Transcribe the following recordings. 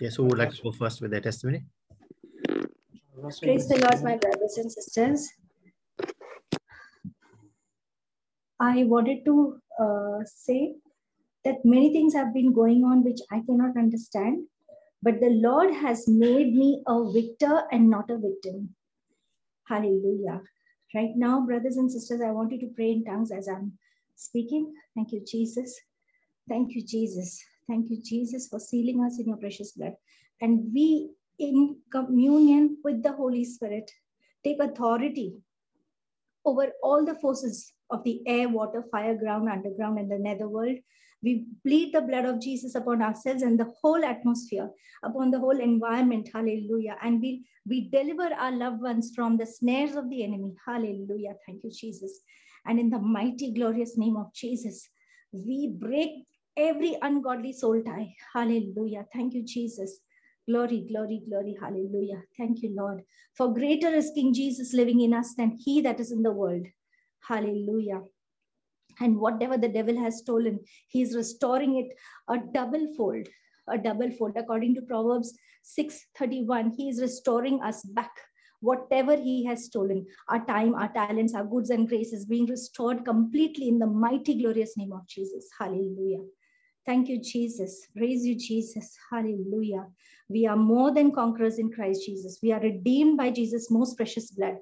Yes, who would like to go first with their testimony? Praise the Lord, my brothers and sisters. I wanted to uh, say that many things have been going on which I cannot understand, but the Lord has made me a victor and not a victim. Hallelujah. Right now, brothers and sisters, I want you to pray in tongues as I'm speaking. Thank you, Jesus. Thank you, Jesus. Thank you, Jesus, for sealing us in your precious blood. And we, in communion with the Holy Spirit, take authority over all the forces of the air, water, fire, ground, underground, and the netherworld. We bleed the blood of Jesus upon ourselves and the whole atmosphere, upon the whole environment. Hallelujah. And we, we deliver our loved ones from the snares of the enemy. Hallelujah. Thank you, Jesus. And in the mighty, glorious name of Jesus, we break every ungodly soul tie. Hallelujah. Thank you, Jesus. Glory, glory, glory. Hallelujah. Thank you, Lord. For greater is King Jesus living in us than he that is in the world. Hallelujah. And whatever the devil has stolen, he is restoring it a double fold, a double fold. According to Proverbs 6:31, he is restoring us back whatever he has stolen our time our talents our goods and graces being restored completely in the mighty glorious name of jesus hallelujah thank you jesus praise you jesus hallelujah we are more than conquerors in christ jesus we are redeemed by jesus most precious blood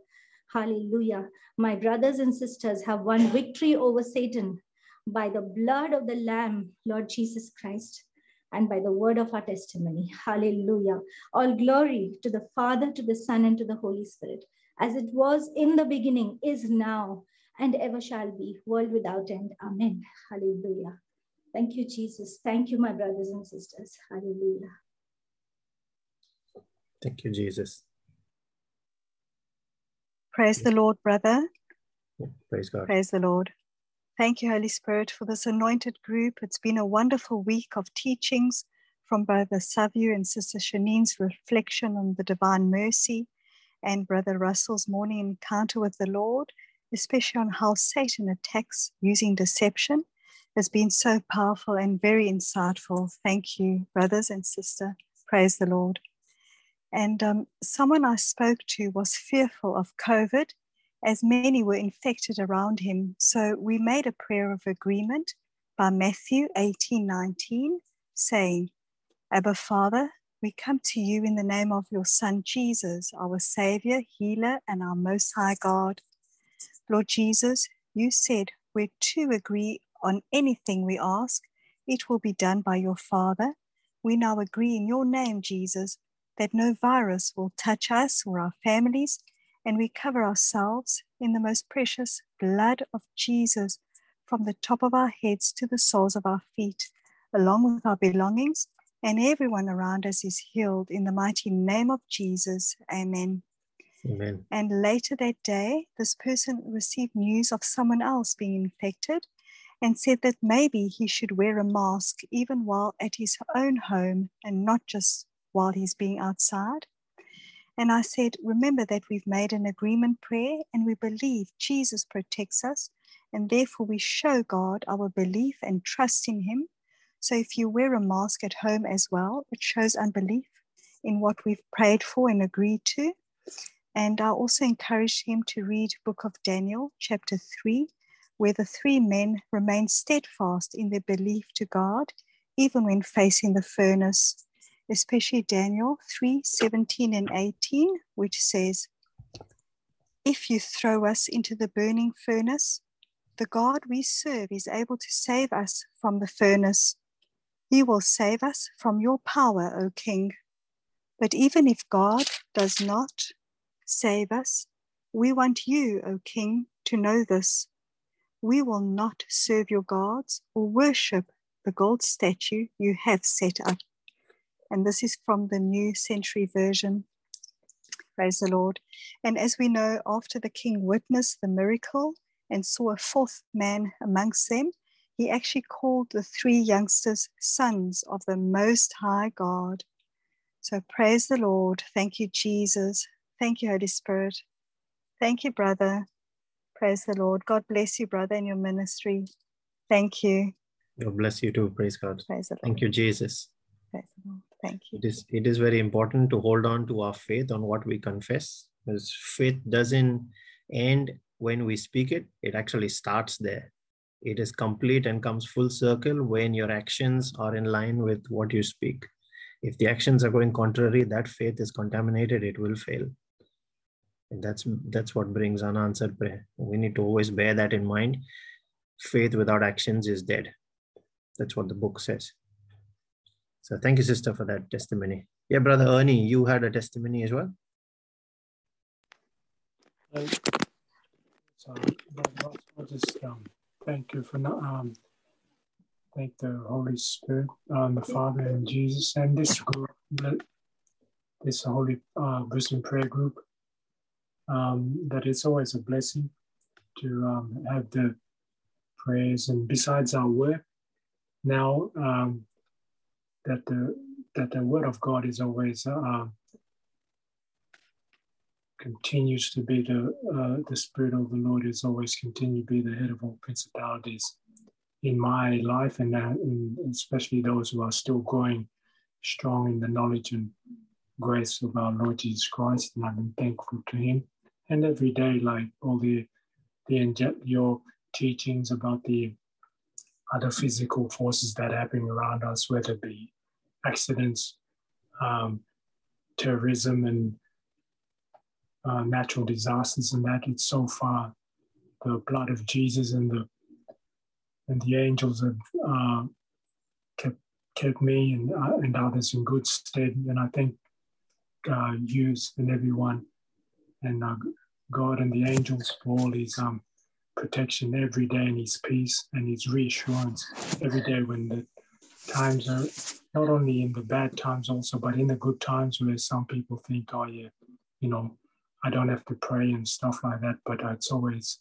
Hallelujah. My brothers and sisters have won victory over Satan by the blood of the Lamb, Lord Jesus Christ, and by the word of our testimony. Hallelujah. All glory to the Father, to the Son, and to the Holy Spirit, as it was in the beginning, is now, and ever shall be, world without end. Amen. Hallelujah. Thank you, Jesus. Thank you, my brothers and sisters. Hallelujah. Thank you, Jesus. Praise the Lord, brother. Praise God. Praise the Lord. Thank you, Holy Spirit, for this anointed group. It's been a wonderful week of teachings from Brother Savio and Sister Shanine's reflection on the divine mercy and Brother Russell's morning encounter with the Lord, especially on how Satan attacks using deception, has been so powerful and very insightful. Thank you, brothers and sister. Praise the Lord. And um, someone I spoke to was fearful of COVID, as many were infected around him. So we made a prayer of agreement by Matthew 18 19, saying, Abba Father, we come to you in the name of your Son Jesus, our Savior, healer, and our Most High God. Lord Jesus, you said, where two agree on anything we ask, it will be done by your Father. We now agree in your name, Jesus, that no virus will touch us or our families, and we cover ourselves in the most precious blood of Jesus from the top of our heads to the soles of our feet, along with our belongings, and everyone around us is healed in the mighty name of Jesus. Amen. Amen. And later that day, this person received news of someone else being infected and said that maybe he should wear a mask even while at his own home and not just while he's being outside. And I said, Remember that we've made an agreement prayer and we believe Jesus protects us, and therefore we show God our belief and trust in Him. So if you wear a mask at home as well, it shows unbelief in what we've prayed for and agreed to. And I also encouraged him to read Book of Daniel, chapter 3, where the three men remain steadfast in their belief to God, even when facing the furnace especially Daniel 3 17 and 18, which says, If you throw us into the burning furnace, the God we serve is able to save us from the furnace. He will save us from your power, O King. But even if God does not save us, we want you, O King, to know this. We will not serve your gods or worship the gold statue you have set up. And this is from the New Century Version. Praise the Lord. And as we know, after the king witnessed the miracle and saw a fourth man amongst them, he actually called the three youngsters sons of the Most High God. So praise the Lord. Thank you, Jesus. Thank you, Holy Spirit. Thank you, brother. Praise the Lord. God bless you, brother, in your ministry. Thank you. God bless you too. Praise God. Praise the Lord. Thank you, Jesus. Praise the Lord. Thank you. It is it is very important to hold on to our faith on what we confess, because faith doesn't end when we speak it. It actually starts there. It is complete and comes full circle when your actions are in line with what you speak. If the actions are going contrary, that faith is contaminated. It will fail. That's that's what brings unanswered prayer. We need to always bear that in mind. Faith without actions is dead. That's what the book says. So thank you, sister, for that testimony. Yeah, brother Ernie, you had a testimony as well. Uh, so I'll, I'll just um, thank you for um, thank the Holy Spirit, um, the Father, and Jesus, and this group, this Holy uh, Wisdom Prayer Group. Um, that it's always a blessing to um, have the prayers, and besides our work, now um, that the that the Word of God is always uh, continues to be the uh, the Spirit of the Lord is always continue to be the head of all principalities in my life, and, uh, especially those who are still growing strong in the knowledge and grace of our Lord Jesus Christ, and I'm thankful to Him. And every day, like all the the your teachings about the other physical forces that happen around us, whether it be accidents, um, terrorism, and uh, natural disasters, and that it's so far the blood of Jesus and the and the angels have uh, kept kept me and uh, and others in good stead, and I thank uh, you and everyone and uh, God and the angels for all His um, protection every day and His peace and His reassurance every day when the times are not only in the bad times also, but in the good times where some people think, oh yeah, you know, I don't have to pray and stuff like that. But it's always,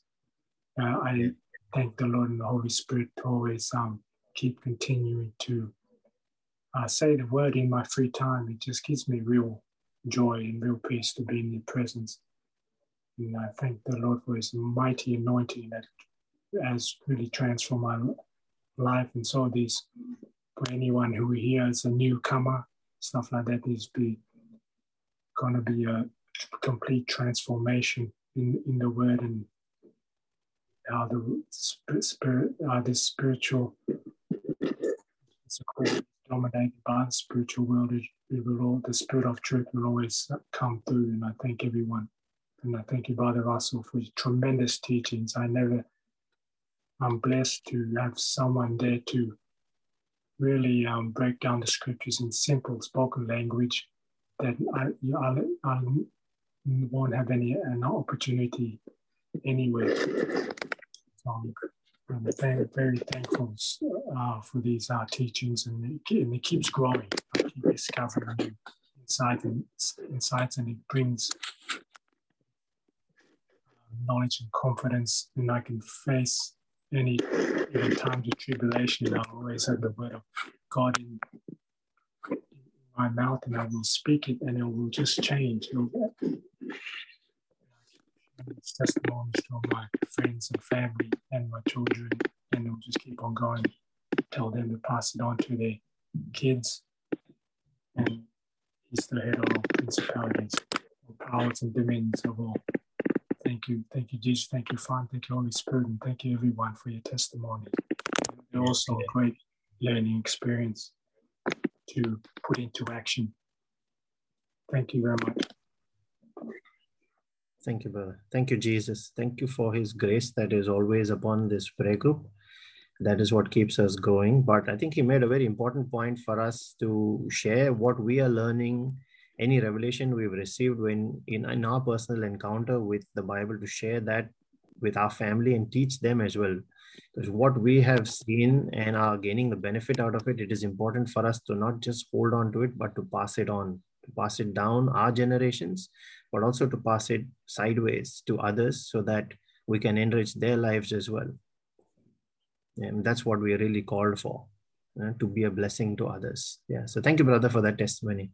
uh, I thank the Lord and the Holy Spirit to always um, keep continuing to uh, say the word in my free time. It just gives me real joy and real peace to be in your presence. And I thank the Lord for his mighty anointing that has really transformed my life. And so this for anyone who hears a newcomer, stuff like that is be gonna be a complete transformation in, in the word and how the spirit, uh, the spiritual it's a dominated by the spiritual world, it will all, the spirit of truth will always come through. And I thank everyone. And I thank you, Brother Russell, for your tremendous teachings. I never, I'm blessed to have someone there to really um, break down the scriptures in simple spoken language that I, I, I won't have any an opportunity anywhere. So I'm very, thankful uh, for these uh, teachings, and it, and it, keeps growing. I keep discovering new insight and insights, and it brings knowledge and confidence, and I can face any even times of tribulation, I always have the word of God in, my mouth and I will speak it and it will just change. It's testimonies to my friends and family and my children, and it will just keep on going. Tell them to pass it on to their kids. And he's the head of all principalities, powers, and dominions of all. Thank you. Thank you, Jesus. Thank you, Father. Thank you, Holy Spirit. And thank you, everyone, for your testimony. They're also a great learning experience to put into action. Thank you very much. Thank you, brother. Thank you, Jesus. Thank you for his grace that is always upon this prayer group. That is what keeps us going. But I think he made a very important point for us to share what we are learning any revelation we've received when in, in our personal encounter with the Bible to share that with our family and teach them as well. Because what we have seen and are gaining the benefit out of it, it is important for us to not just hold on to it, but to pass it on, to pass it down our generations, but also to pass it sideways to others so that we can enrich their lives as well. And that's what we are really called for, uh, to be a blessing to others. Yeah. So thank you, brother, for that testimony.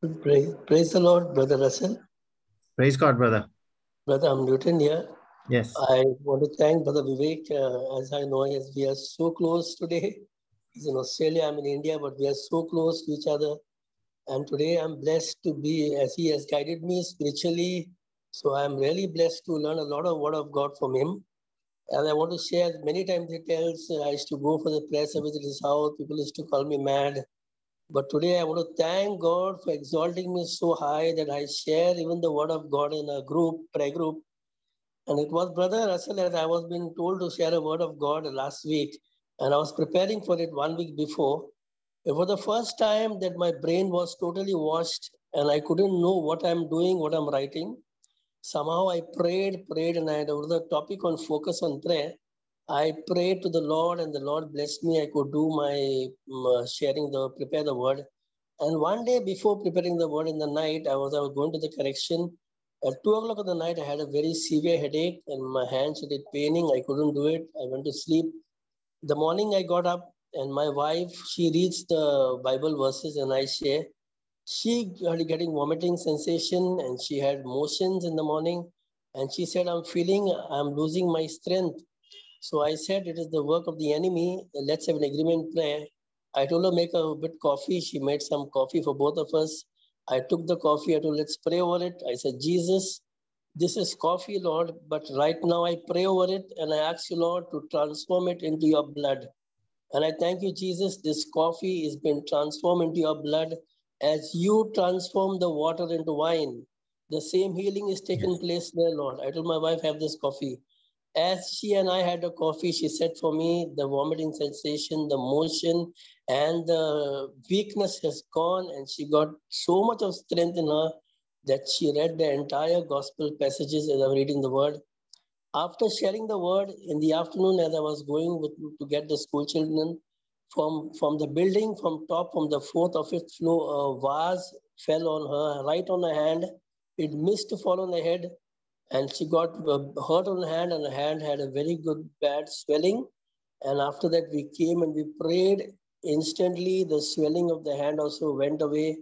Praise, praise the Lord, Brother Russell. Praise God, brother. Brother, I'm Newton here. Yes. I want to thank Brother Vivek. Uh, as I know, as we are so close today. He's in Australia, I'm in India, but we are so close to each other. And today I'm blessed to be, as he has guided me spiritually. So I'm really blessed to learn a lot of Word of God from him. And I want to share many times he tells I used to go for the prayer service at his house. People used to call me mad. But today I want to thank God for exalting me so high that I share even the word of God in a group, prayer group. And it was Brother Russell that I was being told to share a word of God last week. And I was preparing for it one week before. It was the first time that my brain was totally washed and I couldn't know what I'm doing, what I'm writing. Somehow I prayed, prayed, and I had the topic on focus on prayer. I prayed to the Lord, and the Lord blessed me. I could do my um, sharing the prepare the word. And one day before preparing the word in the night, I was I was going to the correction. At two o'clock in the night, I had a very severe headache, and my hands started paining. I couldn't do it. I went to sleep. The morning I got up, and my wife she reads the Bible verses, and I share. She started getting vomiting sensation, and she had motions in the morning. And she said, "I'm feeling I'm losing my strength." So I said, it is the work of the enemy. Let's have an agreement prayer. I told her make a bit coffee. She made some coffee for both of us. I took the coffee. I told let's pray over it. I said, Jesus, this is coffee, Lord, but right now I pray over it and I ask you, Lord, to transform it into your blood. And I thank you, Jesus, this coffee is been transformed into your blood as you transform the water into wine. The same healing is taking yes. place there, Lord. I told my wife, have this coffee as she and I had a coffee, she said for me, the vomiting sensation, the motion, and the weakness has gone, and she got so much of strength in her that she read the entire gospel passages as I was reading the word. After sharing the word in the afternoon, as I was going with, to get the school children from, from the building, from top, from the fourth or fifth floor, a vase fell on her, right on her hand. It missed to fall on the head and she got uh, hurt on the hand and the hand had a very good bad swelling. And after that we came and we prayed. Instantly the swelling of the hand also went away.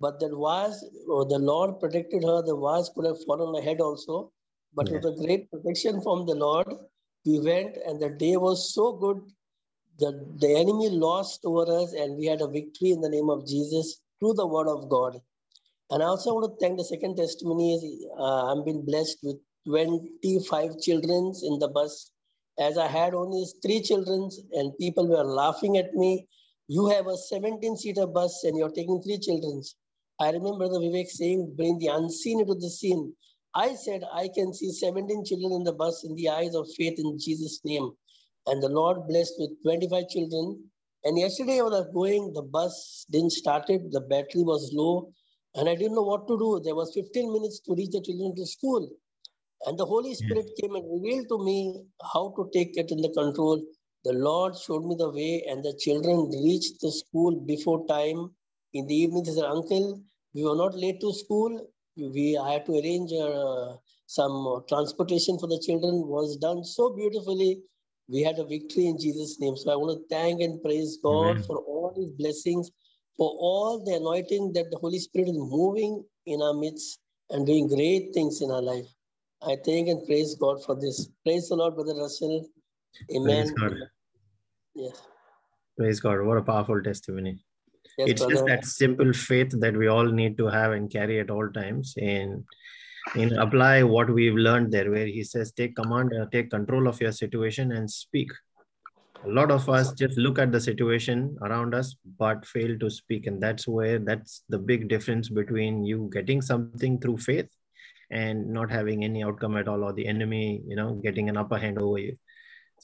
But that was oh, the lord protected her. The vase could have fallen on her head also. But yeah. with a great protection from the lord we went and the day was so good. That the enemy lost over us and we had a victory in the name of jesus through the word of god and I also want to thank the second testimony is uh, I'm been blessed with 25 children in the bus. As I had only three children and people were laughing at me. You have a 17 seater bus and you're taking three children. I remember the Vivek saying, bring the unseen into the scene. I said, I can see 17 children in the bus in the eyes of faith in Jesus' name. And the Lord blessed with 25 children. And yesterday I was going, the bus didn't start it, the battery was low. And I didn't know what to do. There was 15 minutes to reach the children to school. And the Holy Spirit yes. came and revealed to me how to take it in the control. The Lord showed me the way, and the children reached the school before time. In the evening, they said, Uncle, we were not late to school. We I had to arrange uh, some transportation for the children. Was done so beautifully. We had a victory in Jesus' name. So I want to thank and praise God Amen. for all His blessings for all the anointing that the Holy Spirit is moving in our midst and doing great things in our life. I thank and praise God for this. Praise the Lord, Brother Russell. Amen. Praise God. Yes. Praise God. What a powerful testimony. Yes, it's brother. just that simple faith that we all need to have and carry at all times and in apply what we've learned there where he says take command uh, take control of your situation and speak a lot of us just look at the situation around us but fail to speak. And that's where that's the big difference between you getting something through faith and not having any outcome at all or the enemy you know getting an upper hand over you.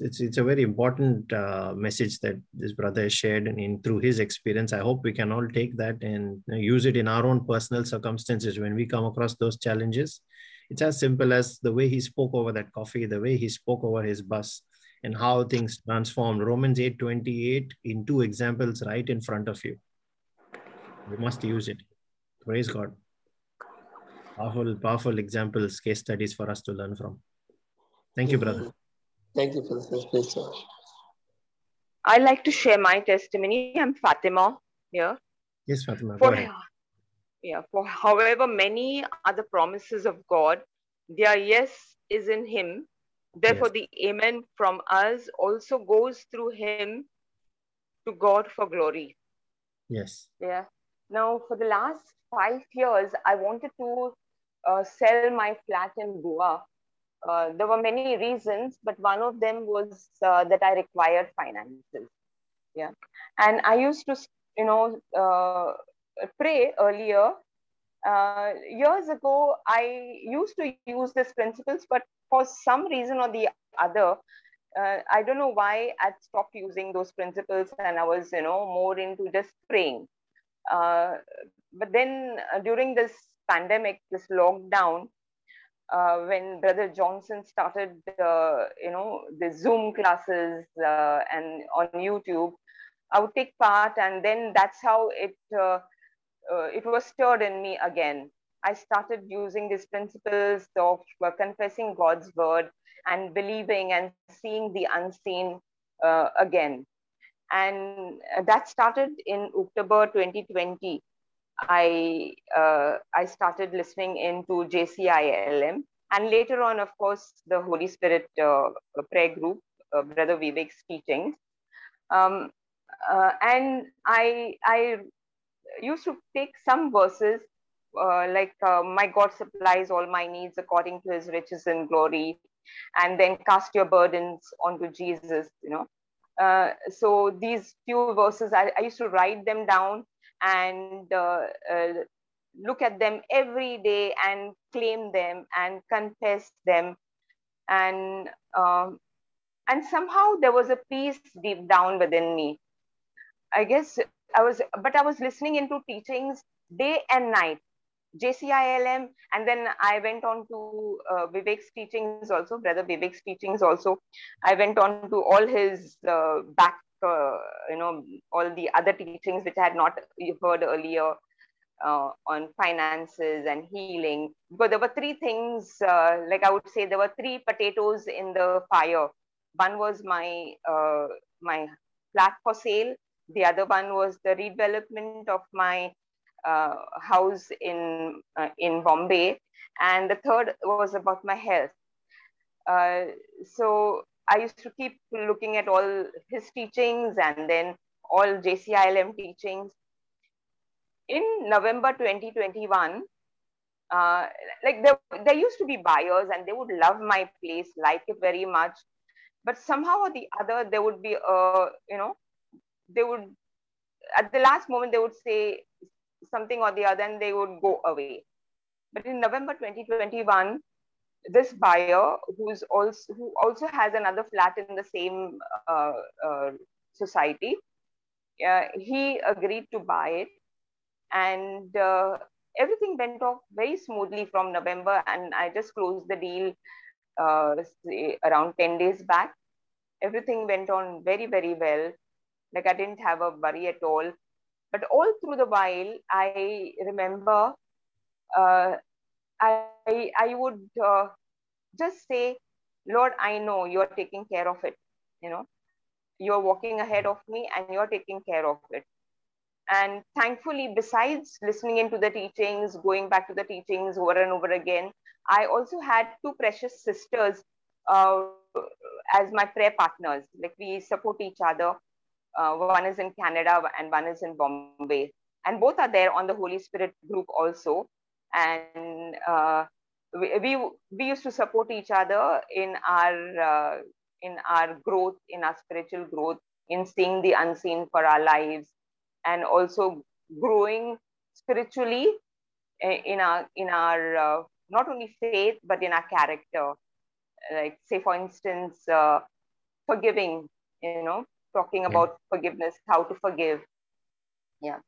It's it's a very important uh, message that this brother has shared and in through his experience. I hope we can all take that and use it in our own personal circumstances. When we come across those challenges it's as simple as the way he spoke over that coffee the way he spoke over his bus and how things transformed. Romans 8:28 in two examples right in front of you. We must use it. Praise God. Powerful, powerful examples, case studies for us to learn from. Thank you, brother. Thank you for the this. I'd like to share my testimony. I'm Fatima here. Yes, Fatima. For, yeah, for however many other promises of God, their yes is in Him Therefore, yes. the amen from us also goes through him to God for glory. Yes. Yeah. Now, for the last five years, I wanted to uh, sell my flat in Goa. Uh, there were many reasons, but one of them was uh, that I required finances. Yeah. And I used to, you know, uh, pray earlier. Uh, years ago, I used to use these principles, but for some reason or the other, uh, I don't know why I stopped using those principles and I was, you know, more into just praying. Uh, but then uh, during this pandemic, this lockdown, uh, when Brother Johnson started, uh, you know, the Zoom classes uh, and on YouTube, I would take part, and then that's how it it was stirred in me again. I started using these principles of confessing God's word and believing and seeing the unseen uh, again. And that started in October 2020. I uh, I started listening into JCILM, and later on, of course, the Holy Spirit uh, prayer group, uh, Brother Vivek's teachings. Um, uh, and I I used to take some verses uh, like uh, my God supplies all my needs according to his riches and glory, and then cast your burdens onto Jesus, you know. Uh, so these few verses, I, I, used to write them down and uh, uh, look at them every day and claim them and confess them. And, um, and somehow there was a peace deep down within me. I guess I was, but I was listening into teachings day and night JCILM, and then I went on to uh, Vivek's teachings also, Brother Vivek's teachings also. I went on to all his uh, back, uh, you know, all the other teachings which I had not heard earlier uh, on finances and healing. Because there were three things, uh, like I would say, there were three potatoes in the fire. One was my uh, my flat for sale. The other one was the redevelopment of my uh, house in uh, in Bombay, and the third was about my health. Uh, so I used to keep looking at all his teachings and then all JCILM teachings. In November 2021, uh, like there, there used to be buyers and they would love my place, like it very much. But somehow or the other, there would be a, you know, they would, at the last moment, they would say, something or the other and they would go away. But in November 2021, this buyer who's also who also has another flat in the same uh, uh, society, uh, he agreed to buy it, and uh, everything went off very smoothly from November. And I just closed the deal uh, around 10 days back. Everything went on very very well. Like I didn't have a worry at all. But all through the while, I remember uh, I, I would uh, just say, Lord, I know you're taking care of it. You know, you're walking ahead of me and you're taking care of it. And thankfully, besides listening into the teachings, going back to the teachings over and over again, I also had two precious sisters uh, as my prayer partners. Like we support each other uh, one is in Canada and one is in Bombay. And both are there on the Holy Spirit group also. And uh, we, we, we, used to support each other in our, uh, in our growth, in our spiritual growth, in seeing the unseen for our lives, and also growing spiritually in our, in our uh, not only faith, but in our character. Like, say, for instance, uh, forgiving, you know, talking about forgiveness, how to forgive. Yeah.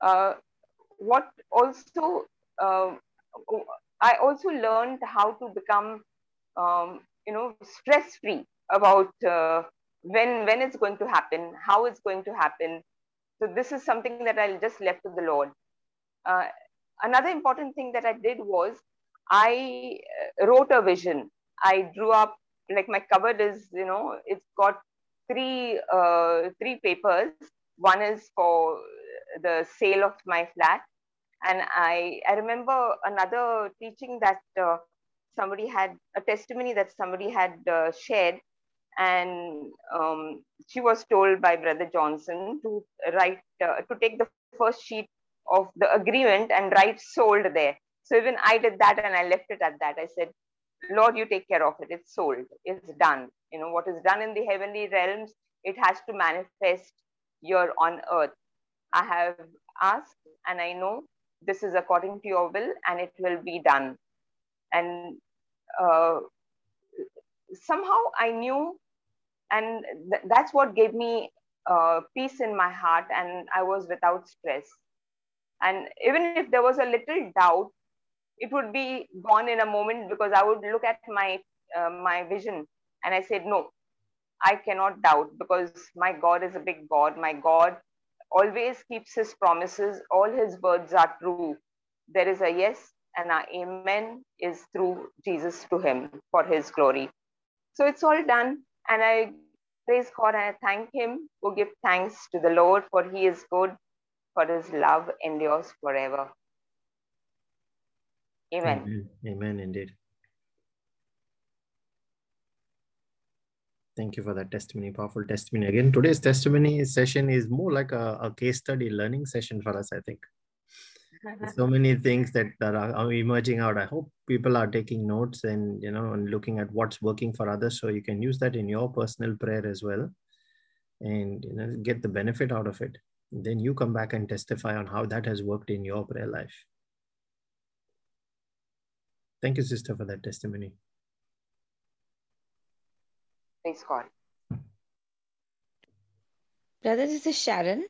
Uh, what also, uh, I also learned how to become, um, you know, stress free about uh, when when it's going to happen, how it's going to happen. So this is something that I just left to the Lord. Uh, another important thing that I did was I uh, wrote a vision. I drew up like my cupboard is, you know, it's got three uh, three papers. One is for the sale of my flat, and I I remember another teaching that uh, somebody had a testimony that somebody had uh, shared, and um, she was told by Brother Johnson to write uh, to take the first sheet of the agreement and write sold there. So even I did that and I left it at that. I said, Lord, you take care of it. It's sold. It's done. You know what is done in the heavenly realms. It has to manifest here on earth. I have asked and I know this is according to your will and it will be done. And uh, somehow I knew, and th- that's what gave me uh, peace in my heart, and I was without stress. And even if there was a little doubt, it would be gone in a moment because I would look at my uh, my vision and I said, no, I cannot doubt because my God is a big God. My God always keeps his promises. All his words are true. There is a yes and our amen is through Jesus to him for his glory. So it's all done. And I praise God and I thank him who give thanks to the Lord for he is good, for his love endures forever. Amen. Amen, Amen indeed. Thank you for that testimony, powerful testimony. Again, today's testimony session is more like a, a case study learning session for us, I think. so many things that, that are, are emerging out. I hope people are taking notes and you know and looking at what's working for others so you can use that in your personal prayer as well and you know get the benefit out of it. then you come back and testify on how that has worked in your prayer life. Thank you, sister, for that testimony. Praise God. Brother, this is Sharon.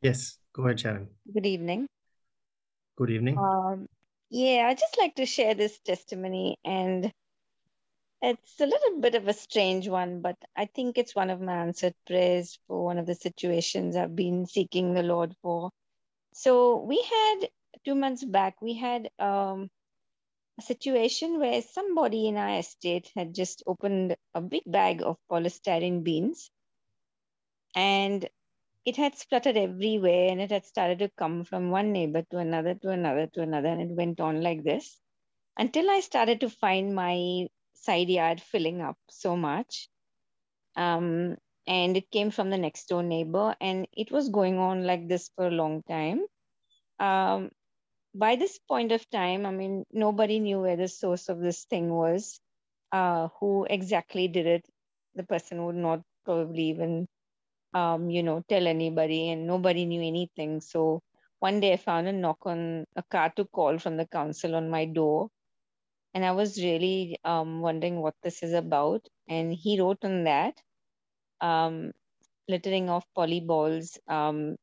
Yes, go ahead, Sharon. Good evening. Good evening. Um, yeah, I'd just like to share this testimony, and it's a little bit of a strange one, but I think it's one of my answered prayers for one of the situations I've been seeking the Lord for. So we had two months back, we had um, a situation where somebody in our estate had just opened a big bag of polystyrene beans and it had spluttered everywhere and it had started to come from one neighbor to another to another to another and it went on like this until i started to find my side yard filling up so much. Um, and it came from the next door neighbor and it was going on like this for a long time. Um, by this point of time i mean nobody knew where the source of this thing was uh, who exactly did it the person would not probably even um, you know, tell anybody, and nobody knew anything. So one day I found a knock on a car to call from the council on my door. And I was really um, wondering what this is about. And he wrote on that um, littering of polyballs um,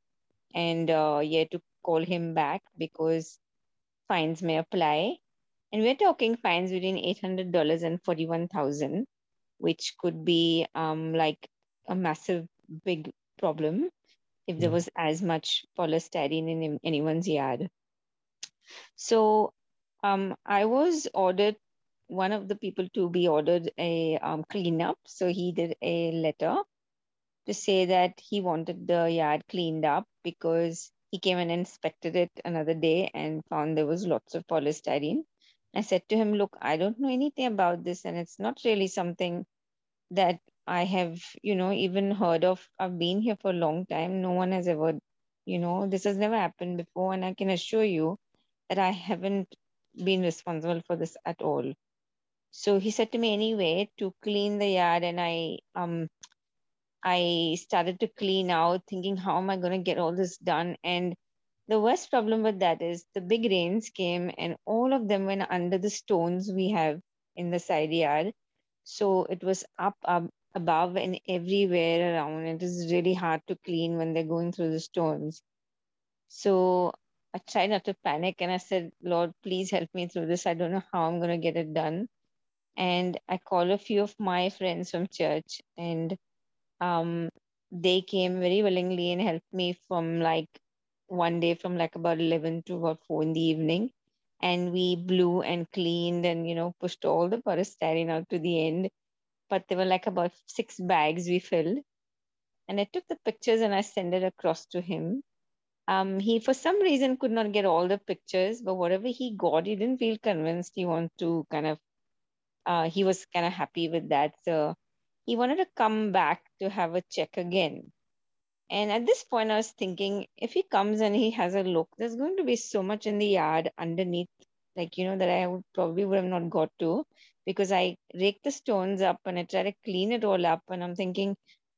and uh, yeah, to call him back because fines may apply. And we're talking fines between $800 and 41000 which could be um, like a massive big problem if there was as much polystyrene in anyone's yard. So um, I was ordered one of the people to be ordered a um, cleanup. So he did a letter to say that he wanted the yard cleaned up because he came and inspected it another day and found there was lots of polystyrene. I said to him, Look, I don't know anything about this, and it's not really something that I have, you know, even heard of. I've been here for a long time. No one has ever, you know, this has never happened before. And I can assure you that I haven't been responsible for this at all. So he said to me anyway to clean the yard, and I um I started to clean out, thinking how am I going to get all this done? And the worst problem with that is the big rains came, and all of them went under the stones we have in the side yard. So it was up, up above and everywhere around. It is really hard to clean when they're going through the stones. So I tried not to panic and I said, Lord, please help me through this. I don't know how I'm going to get it done. And I called a few of my friends from church and um, they came very willingly and helped me from like one day from like about 11 to about 4 in the evening. And we blew and cleaned and, you know, pushed all the polystyrene out to the end but there were like about six bags we filled. And I took the pictures and I sent it across to him. Um, he, for some reason, could not get all the pictures, but whatever he got, he didn't feel convinced he wanted to kind of uh, he was kind of happy with that. So he wanted to come back to have a check again. And at this point, I was thinking if he comes and he has a look, there's going to be so much in the yard underneath, like, you know, that I would probably would have not got to because I rake the stones up and I try to clean it all up. And I'm thinking,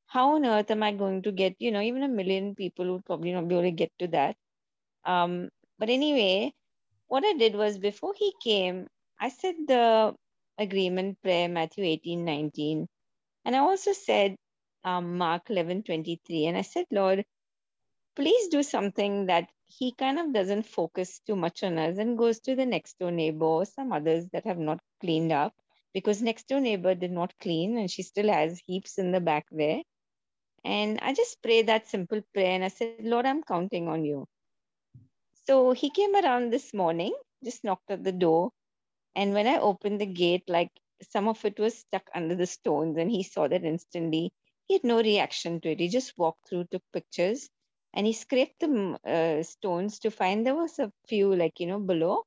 how on earth am I going to get, you know, even a million people would probably not be able to get to that. Um, but anyway, what I did was before he came, I said the agreement prayer, Matthew 18, 19. And I also said um, Mark 11, 23. And I said, Lord, please do something that he kind of doesn't focus too much on us and goes to the next door neighbor or some others that have not cleaned up because next door neighbor did not clean and she still has heaps in the back there. And I just prayed that simple prayer and I said, Lord, I'm counting on you. So he came around this morning, just knocked at the door. And when I opened the gate, like some of it was stuck under the stones, and he saw that instantly. He had no reaction to it. He just walked through, took pictures, and he scraped the uh, stones to find there was a few, like, you know, below.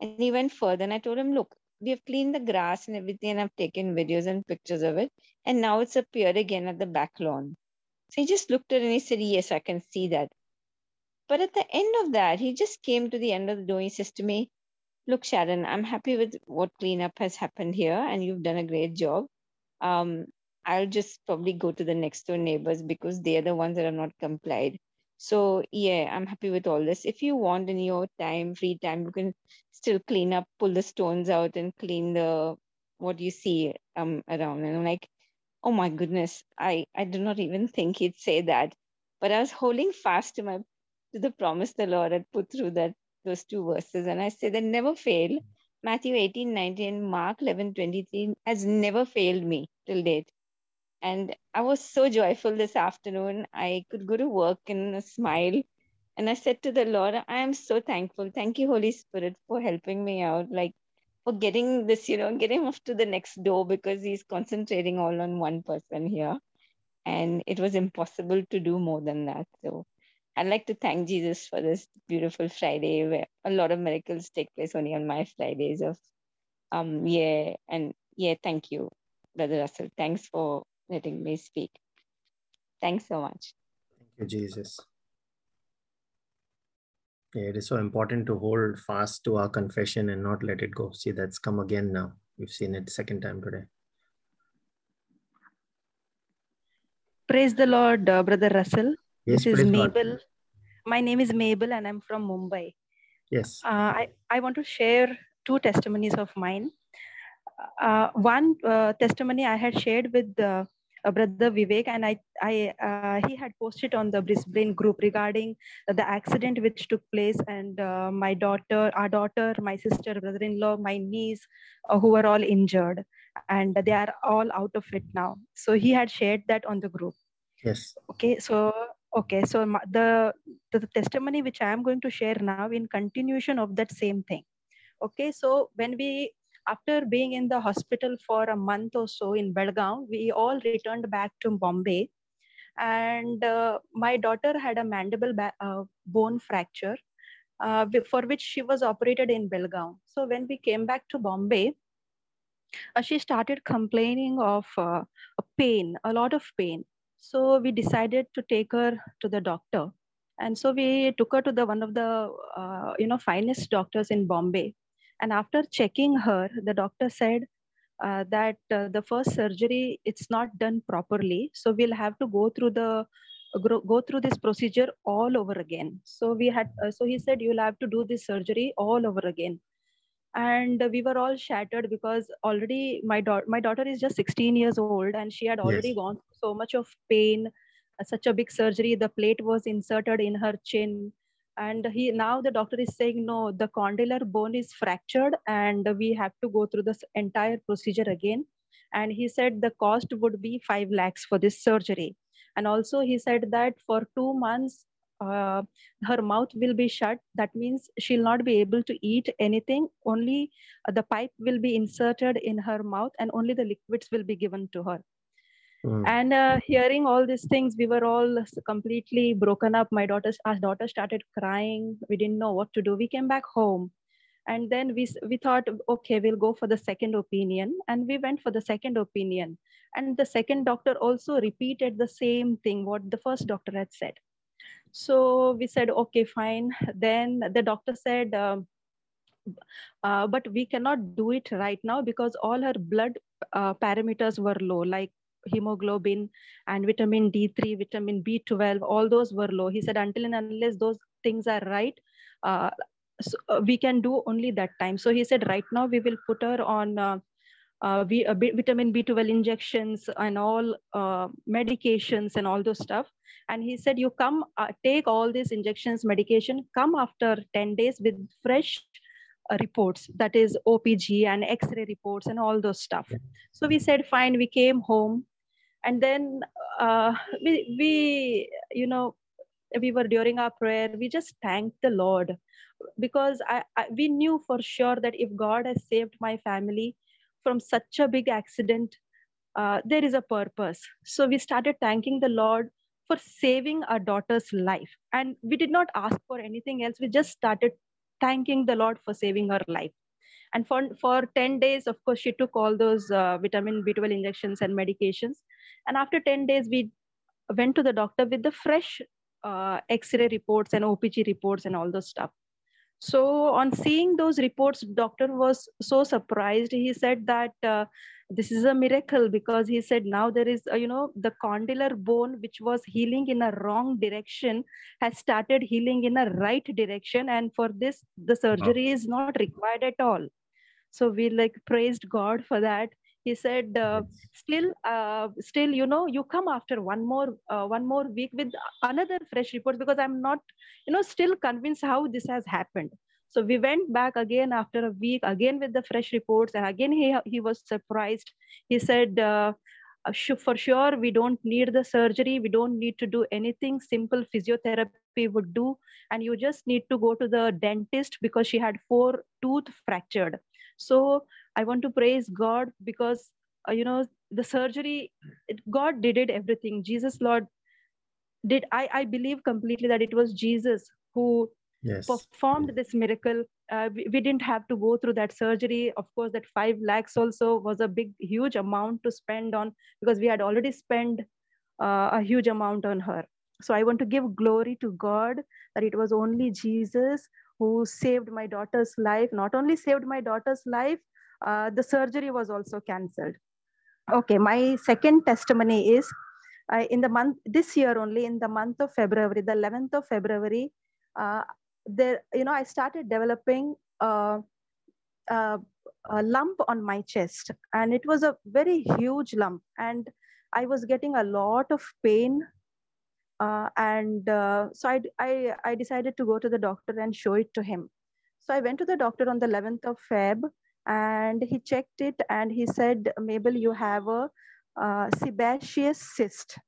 And he went further, and I told him, Look, we have cleaned the grass and everything, and I've taken videos and pictures of it. And now it's appeared again at the back lawn. So he just looked at it and he said, Yes, I can see that. But at the end of that, he just came to the end of the door. He says to me, Look, Sharon, I'm happy with what cleanup has happened here, and you've done a great job. Um, I'll just probably go to the next door neighbors because they're the ones that have not complied. So, yeah, I'm happy with all this. If you want in your time, free time, you can still clean up, pull the stones out, and clean the what you see um around. And I'm like, oh my goodness, I, I do not even think he'd say that. But I was holding fast to my to the promise the Lord had put through that those two verses. And I say they never fail. Matthew 18, 19, Mark 11, 23 has never failed me till date. And I was so joyful this afternoon. I could go to work in a smile. And I said to the Lord, I am so thankful. Thank you, Holy Spirit, for helping me out. Like for getting this, you know, getting off to the next door because he's concentrating all on one person here. And it was impossible to do more than that. So I'd like to thank Jesus for this beautiful Friday where a lot of miracles take place only on my Fridays of um yeah and yeah thank you brother Russell. Thanks for letting me speak. Thanks so much. Thank you Jesus. Yeah it is so important to hold fast to our confession and not let it go. See that's come again now. We've seen it second time today. Praise the Lord uh, brother Russell Yes, this is Mabel. My name is Mabel and I'm from Mumbai. Yes. Uh, I, I want to share two testimonies of mine. Uh, one uh, testimony I had shared with uh, brother Vivek, and I, I uh, he had posted on the Brisbane group regarding the accident which took place, and uh, my daughter, our daughter, my sister, brother-in-law, my niece, uh, who were all injured, and they are all out of it now. So he had shared that on the group. Yes. Okay, so okay so the, the testimony which i am going to share now in continuation of that same thing. Okay so when we after being in the hospital for a month or so in belgaum we all returned back to bombay. And uh, my daughter had a mandible uh, bone fracture uh, for which she was operated in belgaum. So when we came back to bombay uh, she started complaining of uh, pain a lot of pain so we decided to take her to the doctor. And so we took her to the one of the uh, you know finest doctors in bombay. And after checking her the doctor said uh, that uh, the first surgery it's not done properly. So we'll have to go through the go through this procedure all over again. So we had uh, so he said you'll have to do this surgery all over again and we were all shattered because already my daughter my daughter is just 16 years old and she had already Yes. gone through so much of pain uh, such a big surgery. The plate was inserted in her chin. And he now the doctor is saying no the condylar bone is fractured and we have to go through this entire procedure again. And he said the cost would be 5 lakhs for this surgery. And also he said that for 2 months uh, her mouth will be shut. That means she'll not be able to eat anything. Only uh, the pipe will be inserted in her mouth and only the liquids will be given to her. Mm. and uh, hearing all these things we were all completely broken up. My daughter our daughter started crying. We didn't know what to do. We came back home. And then we we thought okay we'll go for the second opinion. And we went for the second opinion. And the second doctor also repeated the same thing what the first doctor had said so we said okay fine. Then the doctor said um, uh, but we cannot do it right now because all her blood uh, parameters were low like hemoglobin and vitamin d3 vitamin b12 all those were low. He said until and unless those things are right uh, so, uh, we can do only that time. So he said right now we will put her on uh, uh, vitamin B12 injections and all uh, medications and all those stuff. And he said, you come uh, take all these injections, medication, come after 10 days with fresh uh, reports, that is OPG and X-ray reports and all those stuff. So we said, fine, we came home. And then uh, we, we, you know, we were during our prayer, we just thanked the Lord because I, I we knew for sure that if God has saved my family, from such a big accident, uh, there is a purpose. So we started thanking the Lord for saving our daughter's life. And we did not ask for anything else. We just started thanking the Lord for saving her life. And for, for 10 days, of course, she took all those uh, vitamin B12 injections and medications. And after 10 days, we went to the doctor with the fresh uh, X-ray reports and OPG reports and all those stuff. So on seeing those reports, doctor was so surprised. He said that uh, this is a miracle because he said now there is, uh, you know, the condylar bone which was healing in a wrong direction has started healing in a right direction. And for this, the surgery wow. is not required at all. So we like praised God for that he said uh, still uh, still you know you come after one more uh, one more week with another fresh report because i'm not you know still convinced how this has happened. So we went back again after a week again with the fresh reports and again he he was surprised. He said uh, uh, for sure we don't need the surgery. We don't need to do anything simple physiotherapy would do. And you just need to go to the dentist because she had four tooth fractured so I want to praise God because, uh, you know, the surgery, it, God did it everything. Jesus, Lord, did I, I believe completely that it was Jesus who yes. performed this miracle. Uh, we, we, didn't have to go through that surgery. Of course, that five lakhs also was a big, huge amount to spend on because we had already spent uh, a huge amount on her. So I want to give glory to God that it was only Jesus who saved my daughter's life, not only saved my daughter's life, uh, the surgery was also cancelled. Okay, my second testimony is uh, in the month, this year only, in the month of February, the 11th of February, uh, there, you know, I started developing a, a, a lump on my chest and it was a very huge lump and I was getting a lot of pain uh, and uh, so I, I, I, decided to go to the doctor and show it to him. So I went to the doctor on the 11th of Feb and he checked it and he said, Mabel, you have a uh, sebaceous cyst.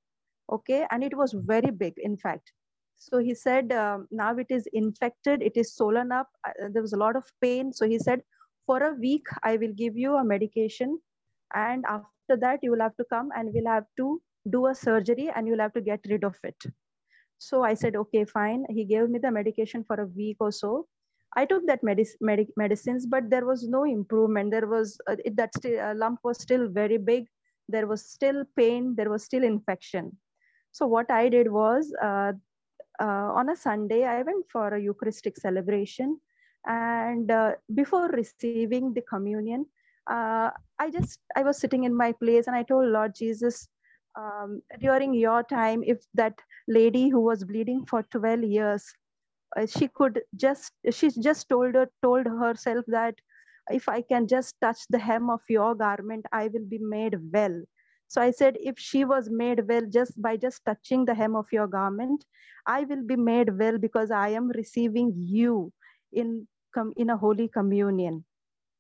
Okay, and it was very big, in fact. So he said, um, now it is infected, it is swollen up. Uh, there was a lot of pain. So he said, for a week, I will give you a medication. And after that, you will have to come and we'll have to do a surgery and you'll have to get rid of it. So I said, okay, fine. He gave me the medication for a week or so. I took that medic- medic- medicines, but there was no improvement. There was uh, it, that st- uh, lump was still very big. There was still pain. There was still infection. So what I did was uh, uh on a Sunday I went for a Eucharistic celebration, and uh, before receiving the communion, uh, I just I was sitting in my place and I told Lord Jesus, um, during your time, if that lady who was bleeding for 12 years uh, she could just she just told her told herself that if i can just touch the hem of your garment i will be made well. So i said if she was made well just by just touching the hem of your garment i will be made well because i am receiving you in in a holy communion.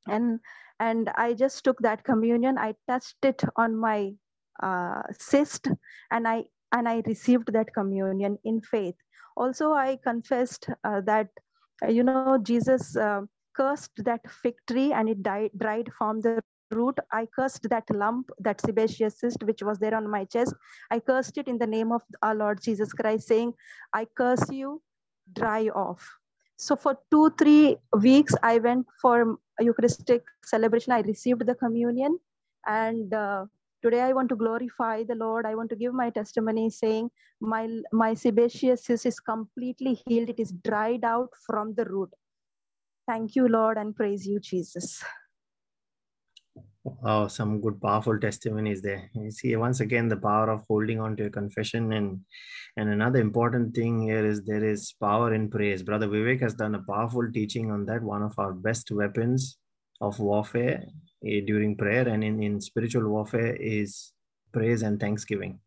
And and i just took that communion. I touched it on my uh, cyst and i and i received that communion in faith also i confessed uh, that uh, you know jesus uh, cursed that fig tree and it died, dried from the root i cursed that lump that sebaceous cyst which was there on my chest i cursed it in the name of our lord jesus christ saying i curse you dry off so for two, three weeks, I went for Eucharistic celebration. I received the communion. And uh, today I want to glorify the Lord. I want to give my testimony saying my, my sebaceous is completely healed. It is dried out from the root. Thank you, Lord, and praise you, Jesus. Oh, some good, powerful testimonies there. You see, once again, the power of holding on to your confession. And, and another important thing here is there is power in praise. Brother Vivek has done a powerful teaching on that. One of our best weapons of warfare uh, during prayer and in, in spiritual warfare is praise and thanksgiving.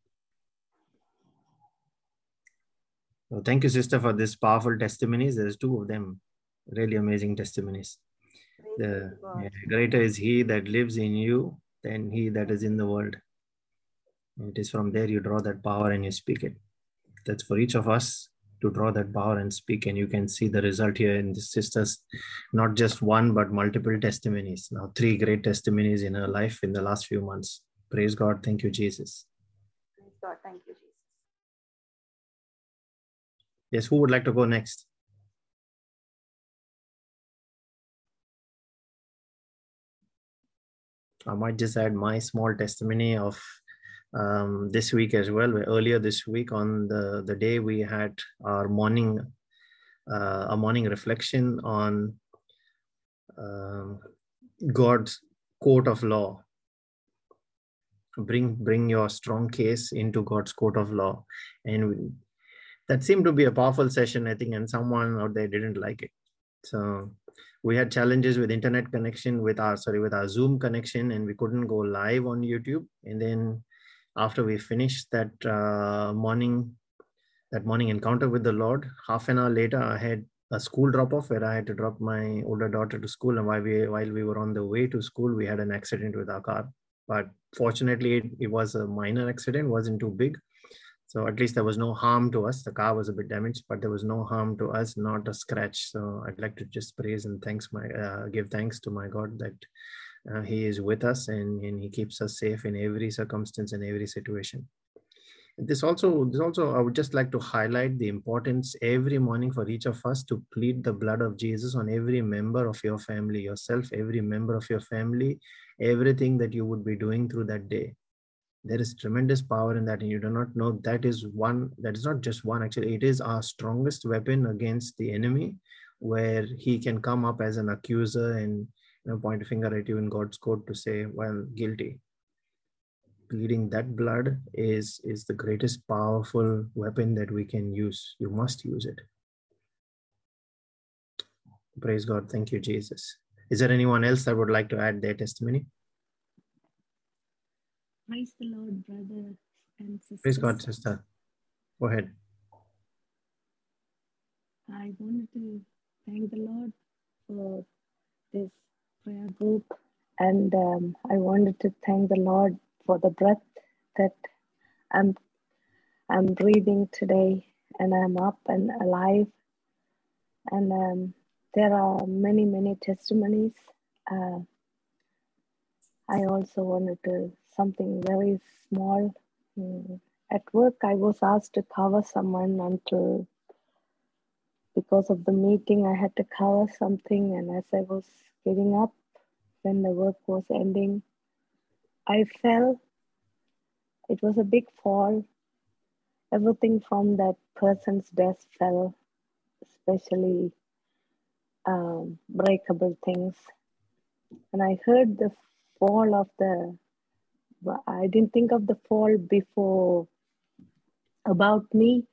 So thank you, sister, for this powerful testimonies. There's two of them, really amazing testimonies. The greater is he that lives in you than he that is in the world. It is from there you draw that power and you speak it. That's for each of us to draw that power and speak and you can see the result here in the sisters not just one but multiple testimonies. Now three great testimonies in her life in the last few months. Praise god. Thank you jesus. Praise god. Thank you jesus. Yes who would like to go next? I might just add my small testimony of um, this week as well. Earlier this week, on the, the day we had our morning, uh, a morning reflection on um, God's court of law. Bring bring your strong case into God's court of law, and we, that seemed to be a powerful session, I think, and someone out there didn't like it. So we had challenges with internet connection with our sorry with our zoom connection and we couldn't go live on youtube and then after we finished that uh, morning that morning encounter with the lord half an hour later i had a school drop off where i had to drop my older daughter to school and while we while we were on the way to school we had an accident with our car but fortunately it, it was a minor accident wasn't too big so at least there was no harm to us. The car was a bit damaged, but there was no harm to us, not a scratch. So I'd like to just praise and thanks my uh, give thanks to my God that uh, He is with us and, and He keeps us safe in every circumstance and every situation. This also, this also, I would just like to highlight the importance every morning for each of us to plead the blood of Jesus on every member of your family, yourself, every member of your family, everything that you would be doing through that day there is tremendous power in that and you do not know that is one that is not just one actually it is our strongest weapon against the enemy where he can come up as an accuser and you know, point a finger at you in god's court to say well guilty bleeding that blood is is the greatest powerful weapon that we can use you must use it praise god thank you jesus is there anyone else that would like to add their testimony Praise the Lord, brother and sister. Praise God, sister. Go ahead. I wanted to thank the Lord for this prayer group, and um, I wanted to thank the Lord for the breath that I'm I'm breathing today, and I'm up and alive. And um, there are many, many testimonies. Uh, I also wanted to something very small. Mm. At work, I was asked to cover someone until because of the meeting, I had to cover something. And as I was getting up when the work was ending, I fell. It was a big fall. Everything from that person's desk fell, especially um, breakable things. And I heard the fall of the I didn't think of the fall before about me,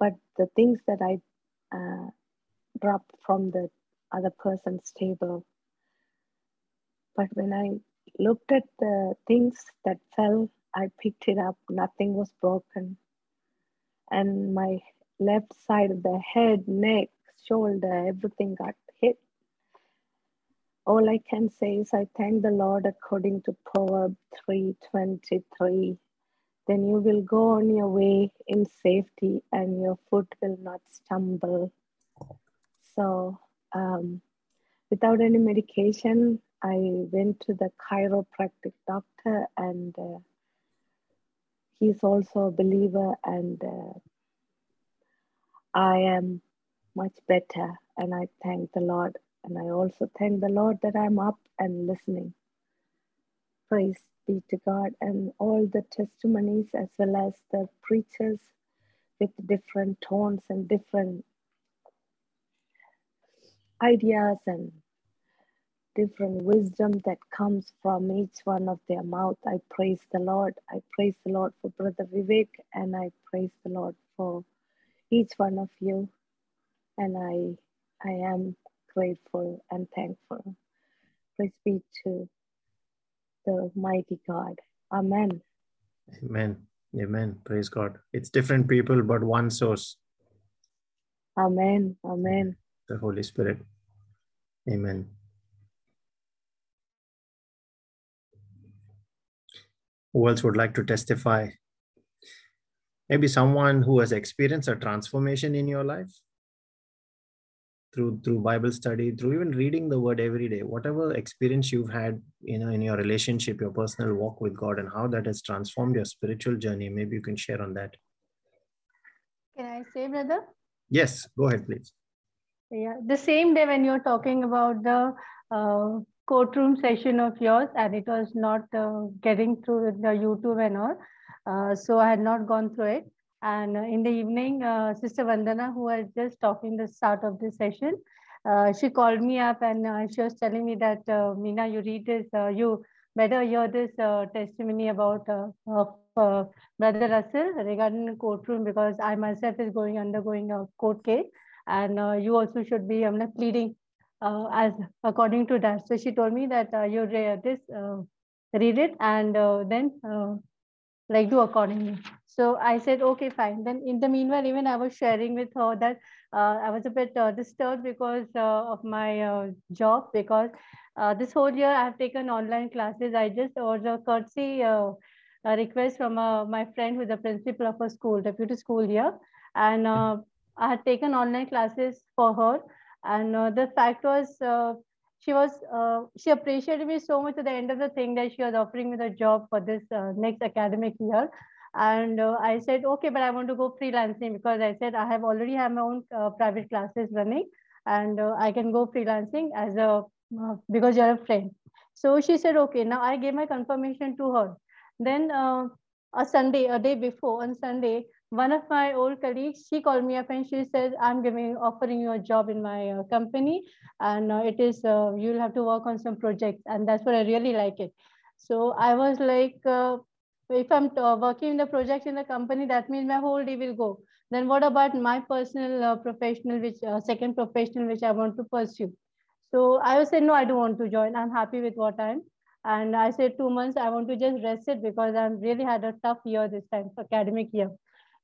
but the things that I uh, dropped from the other person's table. But when I looked at the things that fell, I picked it up, nothing was broken. And my left side of the head, neck, shoulder, everything got hit all I can say is I thank the Lord according to Proverbs 3:23. Then you will go on your way in safety and your foot will not stumble. So um, without any medication, I went to the chiropractic doctor and uh, he's also a believer and uh, I am much better. and I thank the Lord. And I also thank the Lord that I'm up and listening. Praise be to God and all the testimonies as well as the preachers with different tones and different ideas and different wisdom that comes from each one of their mouth. I praise the Lord. I praise the Lord for Brother Vivek and I praise the Lord for each one of you. And I I am grateful and thankful. Praise be to the mighty God. Amen. Amen. Amen. Praise God. It's different people, but one source. Amen. Amen. The Holy Spirit. Amen. Who else would like to testify? Maybe someone who has experienced a transformation in your life through through Bible study, through even reading the Word every day. Whatever experience you've had, you know, in your relationship, your personal walk with God, and how that has transformed your spiritual journey. Maybe you can share on that. Can I say, brother? Yes, go ahead, please. Yeah, the same day when you're talking about the uh, courtroom session of yours, and it was not uh, getting through the YouTube and all, uh, so I had not gone through it. And uh, in the evening, uh, Sister Vandana, who was just talking the start of the session, uh, she called me up and she was telling me that, Meena, you read this, you better hear this testimony about Brother Russell regarding the courtroom because I myself is going undergoing a court case and uh, you also should be I'm not pleading uh, as according to that. So she told me that uh, you read this, uh, read it, and then like do accordingly. So I said, okay, fine. Then in the meanwhile, even I was sharing with her that uh, I was a bit uh, disturbed because uh, of my job because this whole year I have taken online classes. I just was a courtesy a request from my friend who's the principal of a school, deputy school here. And I had taken online classes for her. And uh, the fact was, uh, she was uh, she appreciated me so much at the end of the thing that she was offering me the job for this uh, next academic year. And uh, I said, okay, but I want to go freelancing because I said I have already have my own uh, private classes running, and I can go freelancing as a because you're a friend. So she said, okay. Now I gave my confirmation to her. Then a Sunday, a day before, on Sunday, one of my old colleagues, she called me up and she said, I'm giving, offering you a job in my uh, company. And uh, it is, uh, you'll have to work on some projects. And that's what I really like it. So I was like, uh, if I'm uh, working in the project in the company, that means my whole day will go. Then what about my personal uh, professional, which second professional, which I want to pursue? So I was saying, no, I don't want to join. I'm happy with what I'm. And I said two months, I want to just rest it because I've really had a tough year this time, academic year.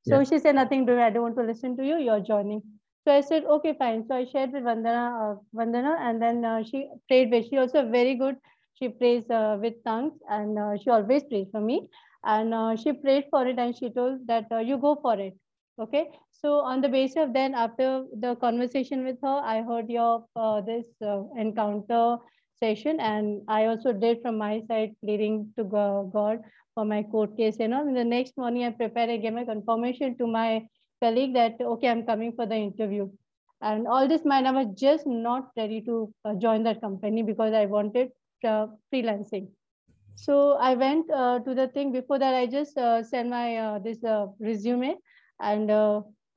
So yeah. she said, nothing to. I don't want to listen to you. You're joining. So I said, okay, fine. So I shared with Vandana, uh, Vandana and then uh, she prayed with. She also very good. She prays uh, with tongues and uh, she always prays for me. And uh, she prayed for it and she told that uh, you go for it. Okay. So on the basis of then, after the conversation with her, I heard your this encounter session and I also did from my side pleading to God for my court case, you know. And the next morning I prepared, gave my confirmation to my colleague that, okay, I'm coming for the interview. And all this mind, I was just not ready to uh, join that company because I wanted uh, freelancing. So I went uh, to the thing before that. I just uh, sent my uh, this uh, resume, and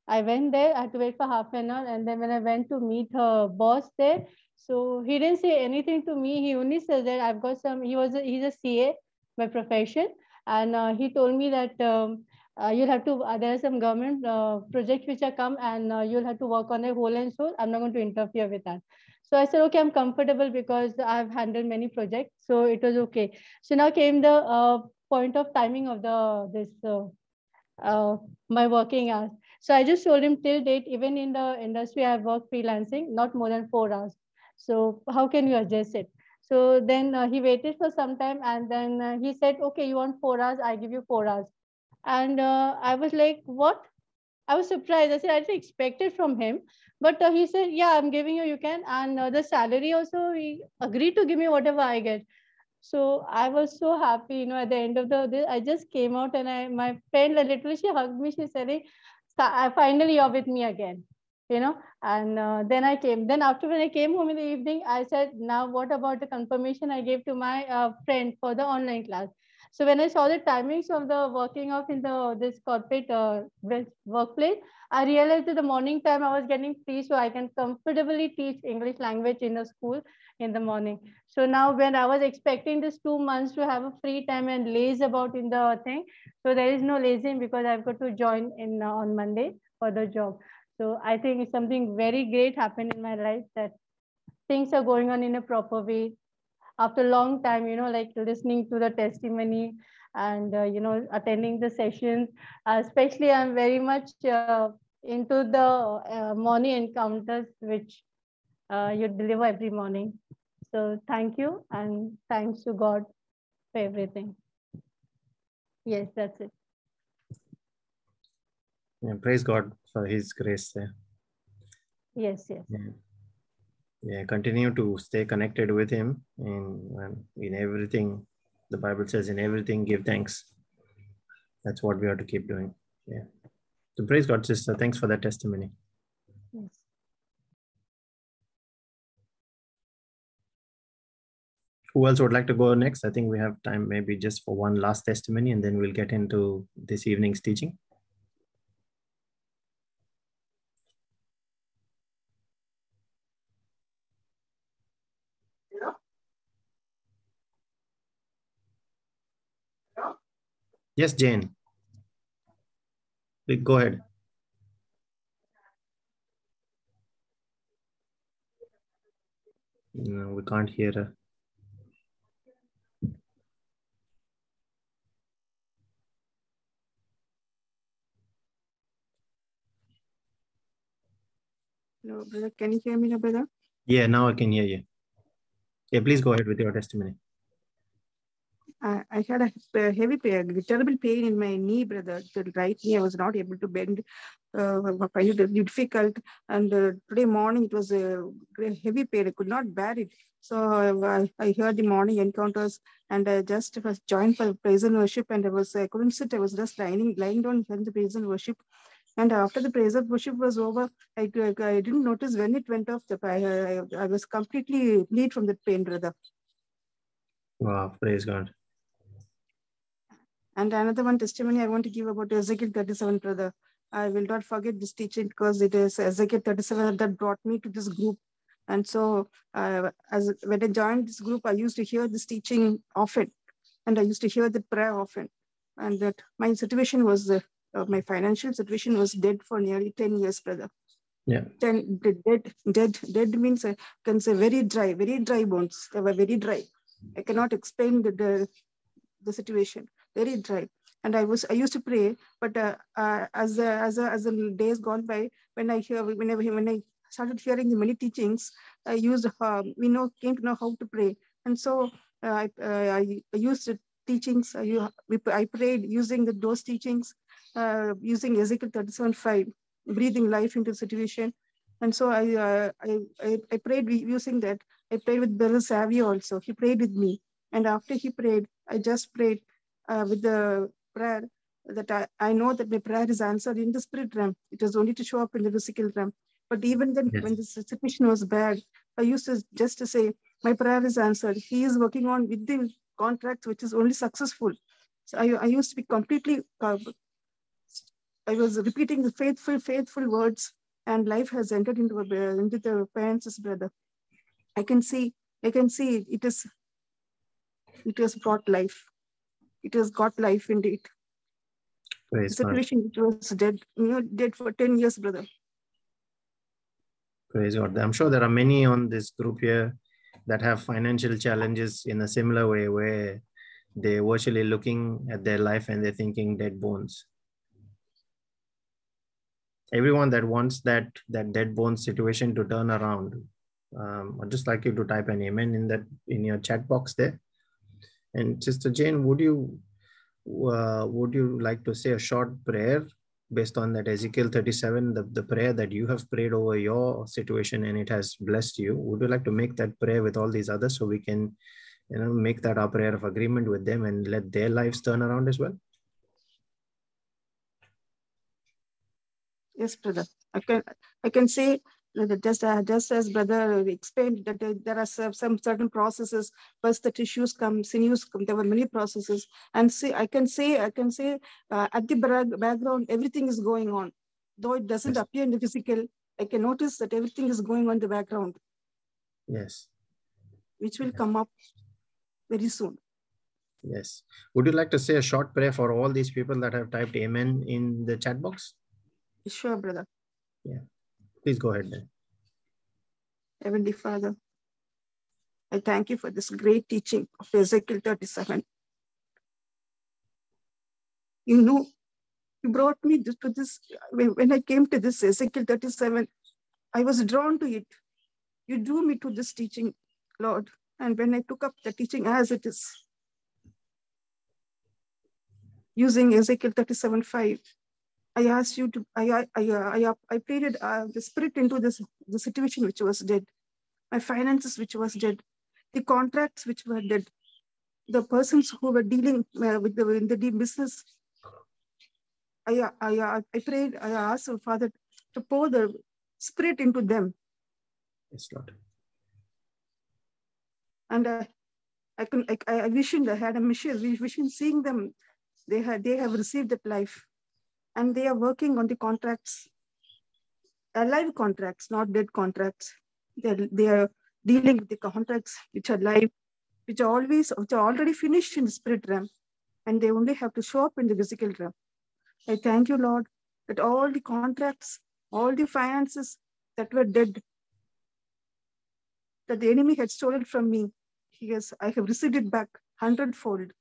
I went there. I had to wait for half an hour, and then when I went to meet her boss there, so he didn't say anything to me. He only said that I've got some. He was a, he's a CA by profession, and uh, he told me that um, uh, you'll have to, uh, there are some government uh, projects which are come and uh, you'll have to work on a whole and soul. I'm not going to interfere with that. So I said, okay, I'm comfortable because I've handled many projects. So it was okay. So now came the uh, point of timing of the this my working hours. So I just told him till date, even in the industry, I've worked freelancing, not more than four hours. So how can you adjust it? So then uh, he waited for some time and then uh, he said, okay, you want four hours, I give you four hours. And uh, I was like, what? I was surprised. I said, I didn't expect it from him. But uh, he said, yeah, I'm giving you, you can. And uh, the salary also, he agreed to give me whatever I get. So I was so happy, you know, at the end of the day, I just came out and I, my friend literally, she hugged me. She said, hey, finally you're with me again. You know and uh, then i came then after when i came home in the evening i said now what about the confirmation i gave to my uh, friend for the online class? So when i saw the timings of the working off in the this corporate uh, workplace i realized that the morning time i was getting free so i can comfortably teach english language in the school in the morning. So now when i was expecting this two months to have a free time and laze about in the thing so there is no lazing because i've got to join in uh, on monday for the job so I think something very great happened in my life that things are going on in a proper way. After a long time, you know, like listening to the testimony and, uh, you know, attending the sessions, uh, especially I'm very much uh, into the uh, morning encounters, which uh, you deliver every morning. So thank you and thanks to God for everything. Yes, that's it. Yeah, praise God His grace there. Yes, yes. Yeah. yeah, continue to stay connected with Him in um, in everything. The Bible says, "In everything, give thanks." That's what we have to keep doing. Yeah. So praise God, sister. Thanks for that testimony. Yes. Who else would like to go next? I think we have time maybe just for one last testimony and then we'll get into this evening's teaching. Yes, Jane. Go ahead. No, we can't hear her. Hello, brother. Can you hear me now, brother? Yeah, now I can hear you. Yeah, please go ahead with your testimony. I, I had a heavy pain, terrible pain in my knee, brother. The right knee, I was not able to bend. Uh, I find it difficult. And uh, today morning, it was a heavy pain. I could not bear it. So I, I heard the morning encounters and I just joined for praise and worship. And I was, I couldn't sit. I was just lying, lying down in the praise and worship. And after the praise and worship was over, I, I, I didn't notice when it went off. The, I, I, I was completely bleed from the pain, brother. Wow, praise God. And another one testimony I want to give about Ezekiel 37, brother. I will not forget this teaching because it is Ezekiel 37 that brought me to this group. And so uh, as when I joined this group, I used to hear this teaching often. And I used to hear the prayer often. And that my situation was, uh, my financial situation was dead for nearly 10 years, brother. Yeah. 10, dead, dead, dead means I can say very dry, very dry bones. They were very dry. I cannot explain the, the, the situation very dry. And I was I used to pray, but uh, uh, as a, as a, as the days gone by, when I hear whenever when I started hearing the many teachings, I used um, we know came to know how to pray, and so uh, I, uh, I, used the teachings. I, I prayed using the, those teachings, uh, using Ezekiel thirty-seven five, breathing life into the situation. And so I, uh, I, I, I prayed using that. I prayed with Brother Savio also. He prayed with me. And after he prayed, I just prayed uh, with the prayer that I, I know that my prayer is answered in the spirit realm. It was only to show up in the physical realm. But even then, yes. when the situation was bad, I used to just to say, my prayer is answered. He is working on with the contract, which is only successful. So I, I used to be completely, uh, I was repeating the faithful, faithful words, and life has entered into, a, into the parents' brother. I can see, I can see it is, it has brought life it has got life indeed. Praise the situation it was dead, you know, dead for 10 years, brother. Praise God. I'm sure there are many on this group here that have financial challenges in a similar way where they're virtually looking at their life and they're thinking dead bones. Everyone that wants that that dead bones situation to turn around, um, I'd just like you to type an amen in that in your chat box there. And Sister Jane, would you uh, would you like to say a short prayer based on that Ezekiel 37, the, the prayer that you have prayed over your situation and it has blessed you? Would you like to make that prayer with all these others so we can you know make that our prayer of agreement with them and let their lives turn around as well? Yes, brother. I can I can say just uh, just as brother explained that there are some, certain processes. First, the tissues come, sinews come. There were many processes, and see, I can say I can say uh, at the background everything is going on, though it doesn't yes. appear in the physical. I can notice that everything is going on in the background. Yes. Which will come up very soon. Yes. Would you like to say a short prayer for all these people that have typed Amen in the chat box? Sure, brother. Yeah. Please go ahead. Heavenly Father, I thank you for this great teaching of Ezekiel 37. You know, you brought me to this, when I came to this Ezekiel 37, I was drawn to it. You drew me to this teaching, Lord. And when I took up the teaching as it is, using Ezekiel 37 5. I asked you to, I, I, I, I pleaded uh, the spirit into this, the situation which was dead, my finances which was dead, the contracts which were dead, the persons who were dealing uh, with the, in the business. I, I, I prayed, I asked Father to pour the spirit into them. Yes, Lord. And uh, I, can, I, I visioned, I had a mission, vision seeing them they have, they have received that life and they are working on the contracts, uh, alive contracts, not dead contracts. They're, they are dealing with the contracts which are live, which are always, which are already finished in the spirit realm, and they only have to show up in the physical realm. I thank you, Lord, that all the contracts, all the finances that were dead, that the enemy had stolen from me, yes, I have received it back hundredfold.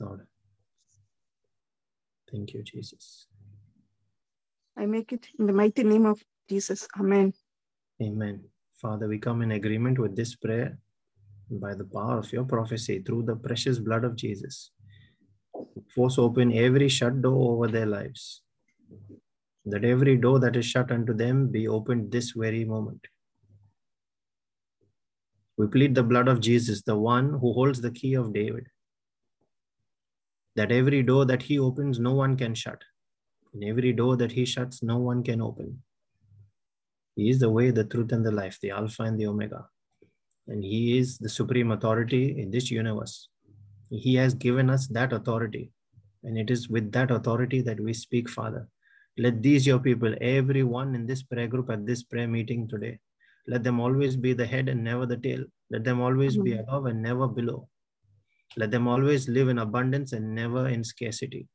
Lord. Thank you, Jesus. I make it in the mighty name of Jesus. Amen. Amen. Father, we come in agreement with this prayer by the power of your prophecy through the precious blood of Jesus. Force open every shut door over their lives. That every door that is shut unto them be opened this very moment. We plead the blood of Jesus, the one who holds the key of David that every door that he opens, no one can shut. And every door that he shuts, no one can open. He is the way, the truth, and the life, the Alpha and the Omega. And he is the supreme authority in this universe. He has given us that authority. And it is with that authority that we speak, Father. Let these, your people, everyone in this prayer group at this prayer meeting today, let them always be the head and never the tail. Let them always be above and never below. Let them always live in abundance and never in scarcity.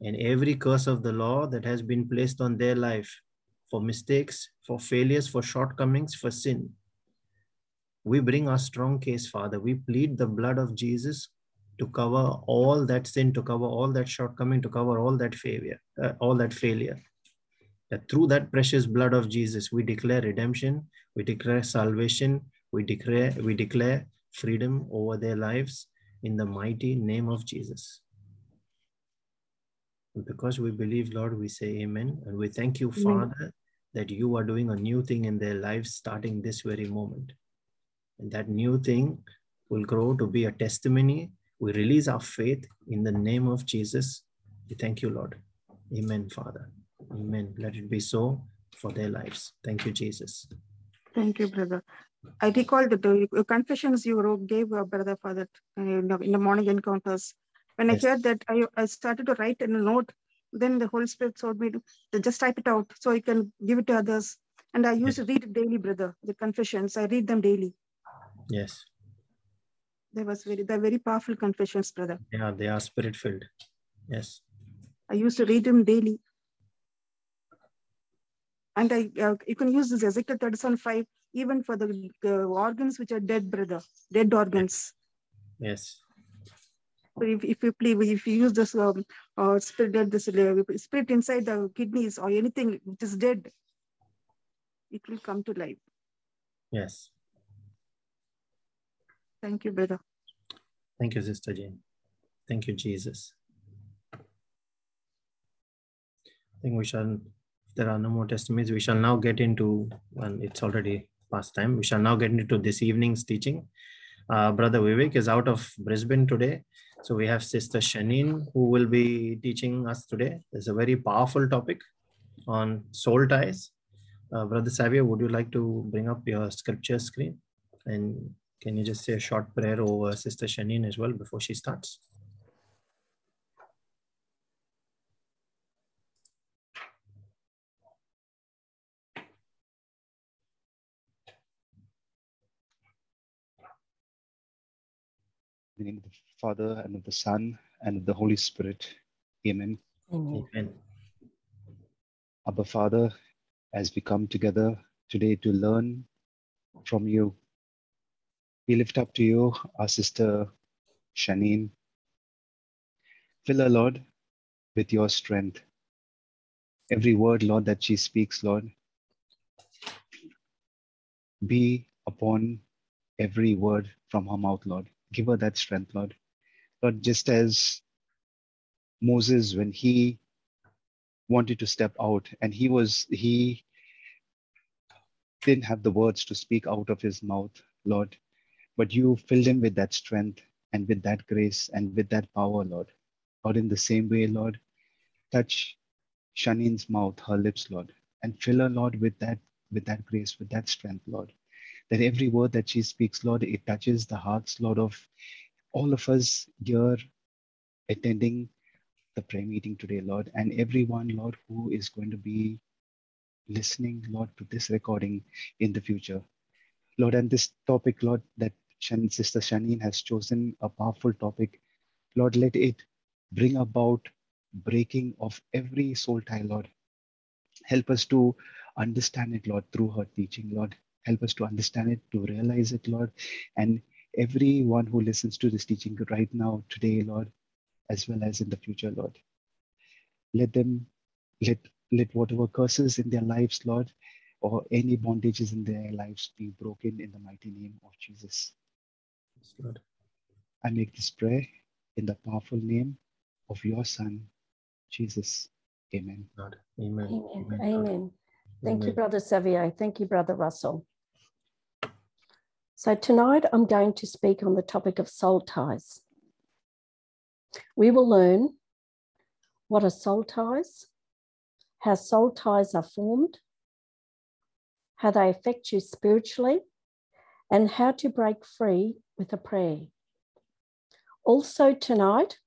And every curse of the law that has been placed on their life for mistakes, for failures, for shortcomings, for sin, we bring our strong case, Father. We plead the blood of Jesus to cover all that sin, to cover all that shortcoming, to cover all that failure, uh, all that failure that through that precious blood of Jesus, we declare redemption, we declare salvation, we declare, we declare freedom over their lives in the mighty name of Jesus. And because we believe, Lord, we say amen. And we thank you, amen. Father, that you are doing a new thing in their lives starting this very moment. And that new thing will grow to be a testimony. We release our faith in the name of Jesus. We thank you, Lord. Amen, Father. Amen. Let it be so for their lives. Thank you, Jesus. Thank you, brother. I recall the confessions you wrote, gave, brother, for that uh, in the morning encounters. When yes. I heard that, I, I started to write in a note. Then the Holy Spirit told me to, to just type it out so I can give it to others. And I used yes. to read it daily, brother, the confessions. I read them daily. Yes. They was very, they're very powerful confessions, brother. Yeah, they are spirit filled. Yes. I used to read them daily. And I, uh, you can use this Ezekiel 37 5 even for the uh, organs which are dead, brother, dead organs. Yes. If, if you play, if you use this um, uh, spirit, this uh, spirit inside the kidneys or anything which is dead, it will come to life. Yes. Thank you, brother. Thank you, Sister Jane. Thank you, Jesus. I think we shall there are no more testimonies, we shall now get into, and it's already past time, we shall now get into this evening's teaching. Uh, Brother Vivek is out of Brisbane today. So we have Sister Shanin who will be teaching us today. It's a very powerful topic on soul ties. Uh, Brother Savio, would you like to bring up your scripture screen? And can you just say a short prayer over Sister Shanin as well before she starts? The name of the Father and of the Son and of the Holy Spirit. Amen. Amen. Amen. Abba Father, as we come together today to learn from you, we lift up to you our sister Shanine. Fill her, Lord, with your strength. Every word, Lord, that she speaks, Lord, be upon every word from her mouth, Lord. Give her that strength, Lord. Lord, just as Moses, when he wanted to step out and he was, he didn't have the words to speak out of his mouth, Lord, but you filled him with that strength and with that grace and with that power, Lord. Lord, in the same way, Lord, touch Shanine's mouth, her lips, Lord, and fill her, Lord, with that, with that grace, with that strength, Lord that every word that she speaks, Lord, it touches the hearts, Lord, of all of us here attending the prayer meeting today, Lord, and everyone, Lord, who is going to be listening, Lord, to this recording in the future. Lord, and this topic, Lord, that Shan, Sister Shanine has chosen a powerful topic. Lord, let it bring about breaking of every soul tie, Lord. Help us to understand it, Lord, through her teaching, Lord. Help us to understand it, to realize it, Lord. And everyone who listens to this teaching right now, today, Lord, as well as in the future, Lord. Let them, let, let whatever curses in their lives, Lord, or any bondages in their lives be broken in the mighty name of Jesus. Yes, Lord. I make this prayer in the powerful name of your Son, Jesus. Amen. Lord. Amen. Amen. Amen. Thank you, Brother Xavier. Thank you, Brother Russell. So tonight I'm going to speak on the topic of soul ties. We will learn what are soul ties, how soul ties are formed, how they affect you spiritually, and how to break free with a prayer. Also, tonight,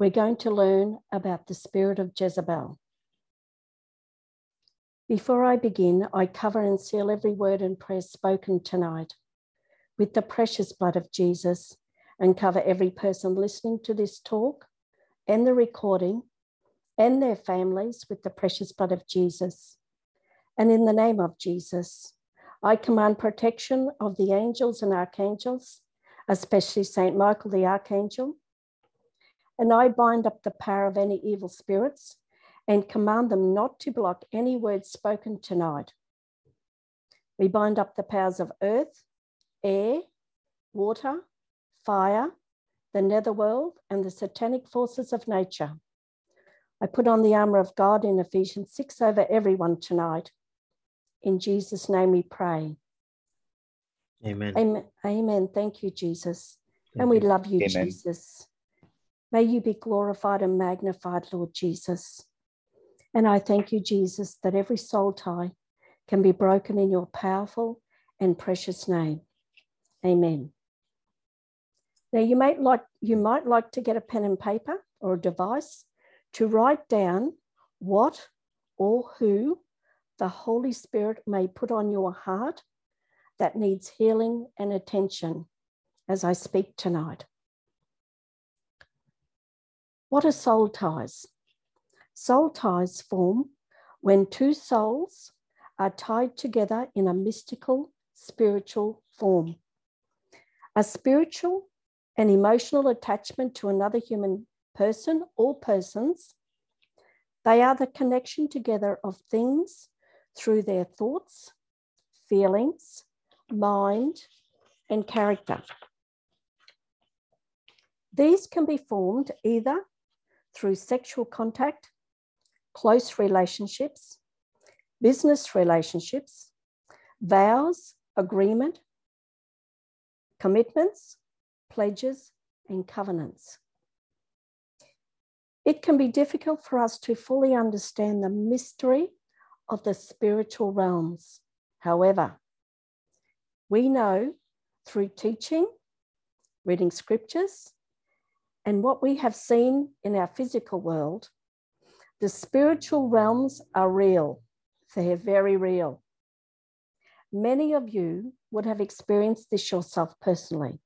we're going to learn about the spirit of Jezebel. Before I begin, I cover and seal every word and prayer spoken tonight with the precious blood of Jesus and cover every person listening to this talk and the recording and their families with the precious blood of Jesus. And in the name of Jesus, I command protection of the angels and archangels, especially Saint Michael the archangel. And I bind up the power of any evil spirits and command them not to block any words spoken tonight. We bind up the powers of earth, air, water, fire, the netherworld, and the satanic forces of nature. I put on the armor of God in Ephesians 6 over everyone tonight. In Jesus' name we pray. Amen. Amen. Amen. Thank you, Jesus. Thank and we love you, Amen. Jesus. May you be glorified and magnified, Lord Jesus. And I thank you, Jesus, that every soul tie can be broken in your powerful and precious name. Amen. Now you might like you might like to get a pen and paper or a device to write down what or who the Holy Spirit may put on your heart that needs healing and attention as I speak tonight. What are soul ties? Soul ties form when two souls are tied together in a mystical spiritual form. A spiritual and emotional attachment to another human person or persons. They are the connection together of things through their thoughts, feelings, mind, and character. These can be formed either through sexual contact, close relationships, business relationships, vows, agreement, commitments, pledges, and covenants. It can be difficult for us to fully understand the mystery of the spiritual realms. However, we know through teaching, reading scriptures, and what we have seen in our physical world, the spiritual realms are real. They're very real. Many of you would have experienced this yourself personally,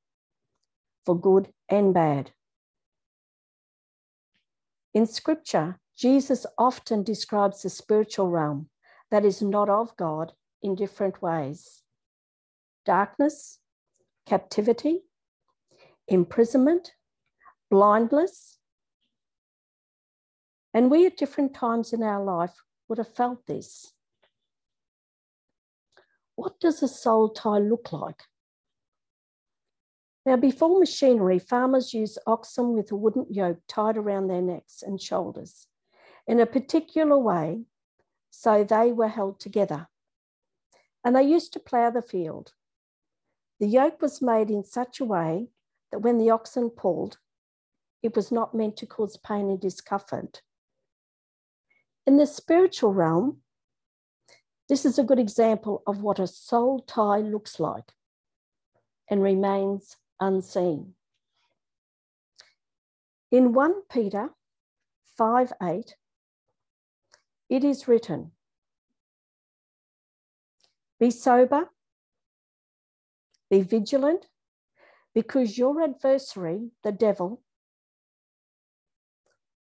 for good and bad. In scripture, Jesus often describes the spiritual realm that is not of God in different ways darkness, captivity, imprisonment, blindness. And we at different times in our life would have felt this. What does a soul tie look like? Now, before machinery, farmers used oxen with a wooden yoke tied around their necks and shoulders in a particular way so they were held together. And they used to plough the field. The yoke was made in such a way that when the oxen pulled, it was not meant to cause pain and discomfort. In the spiritual realm, this is a good example of what a soul tie looks like and remains unseen. In 1 Peter 5 8, it is written, Be sober, be vigilant, because your adversary, the devil,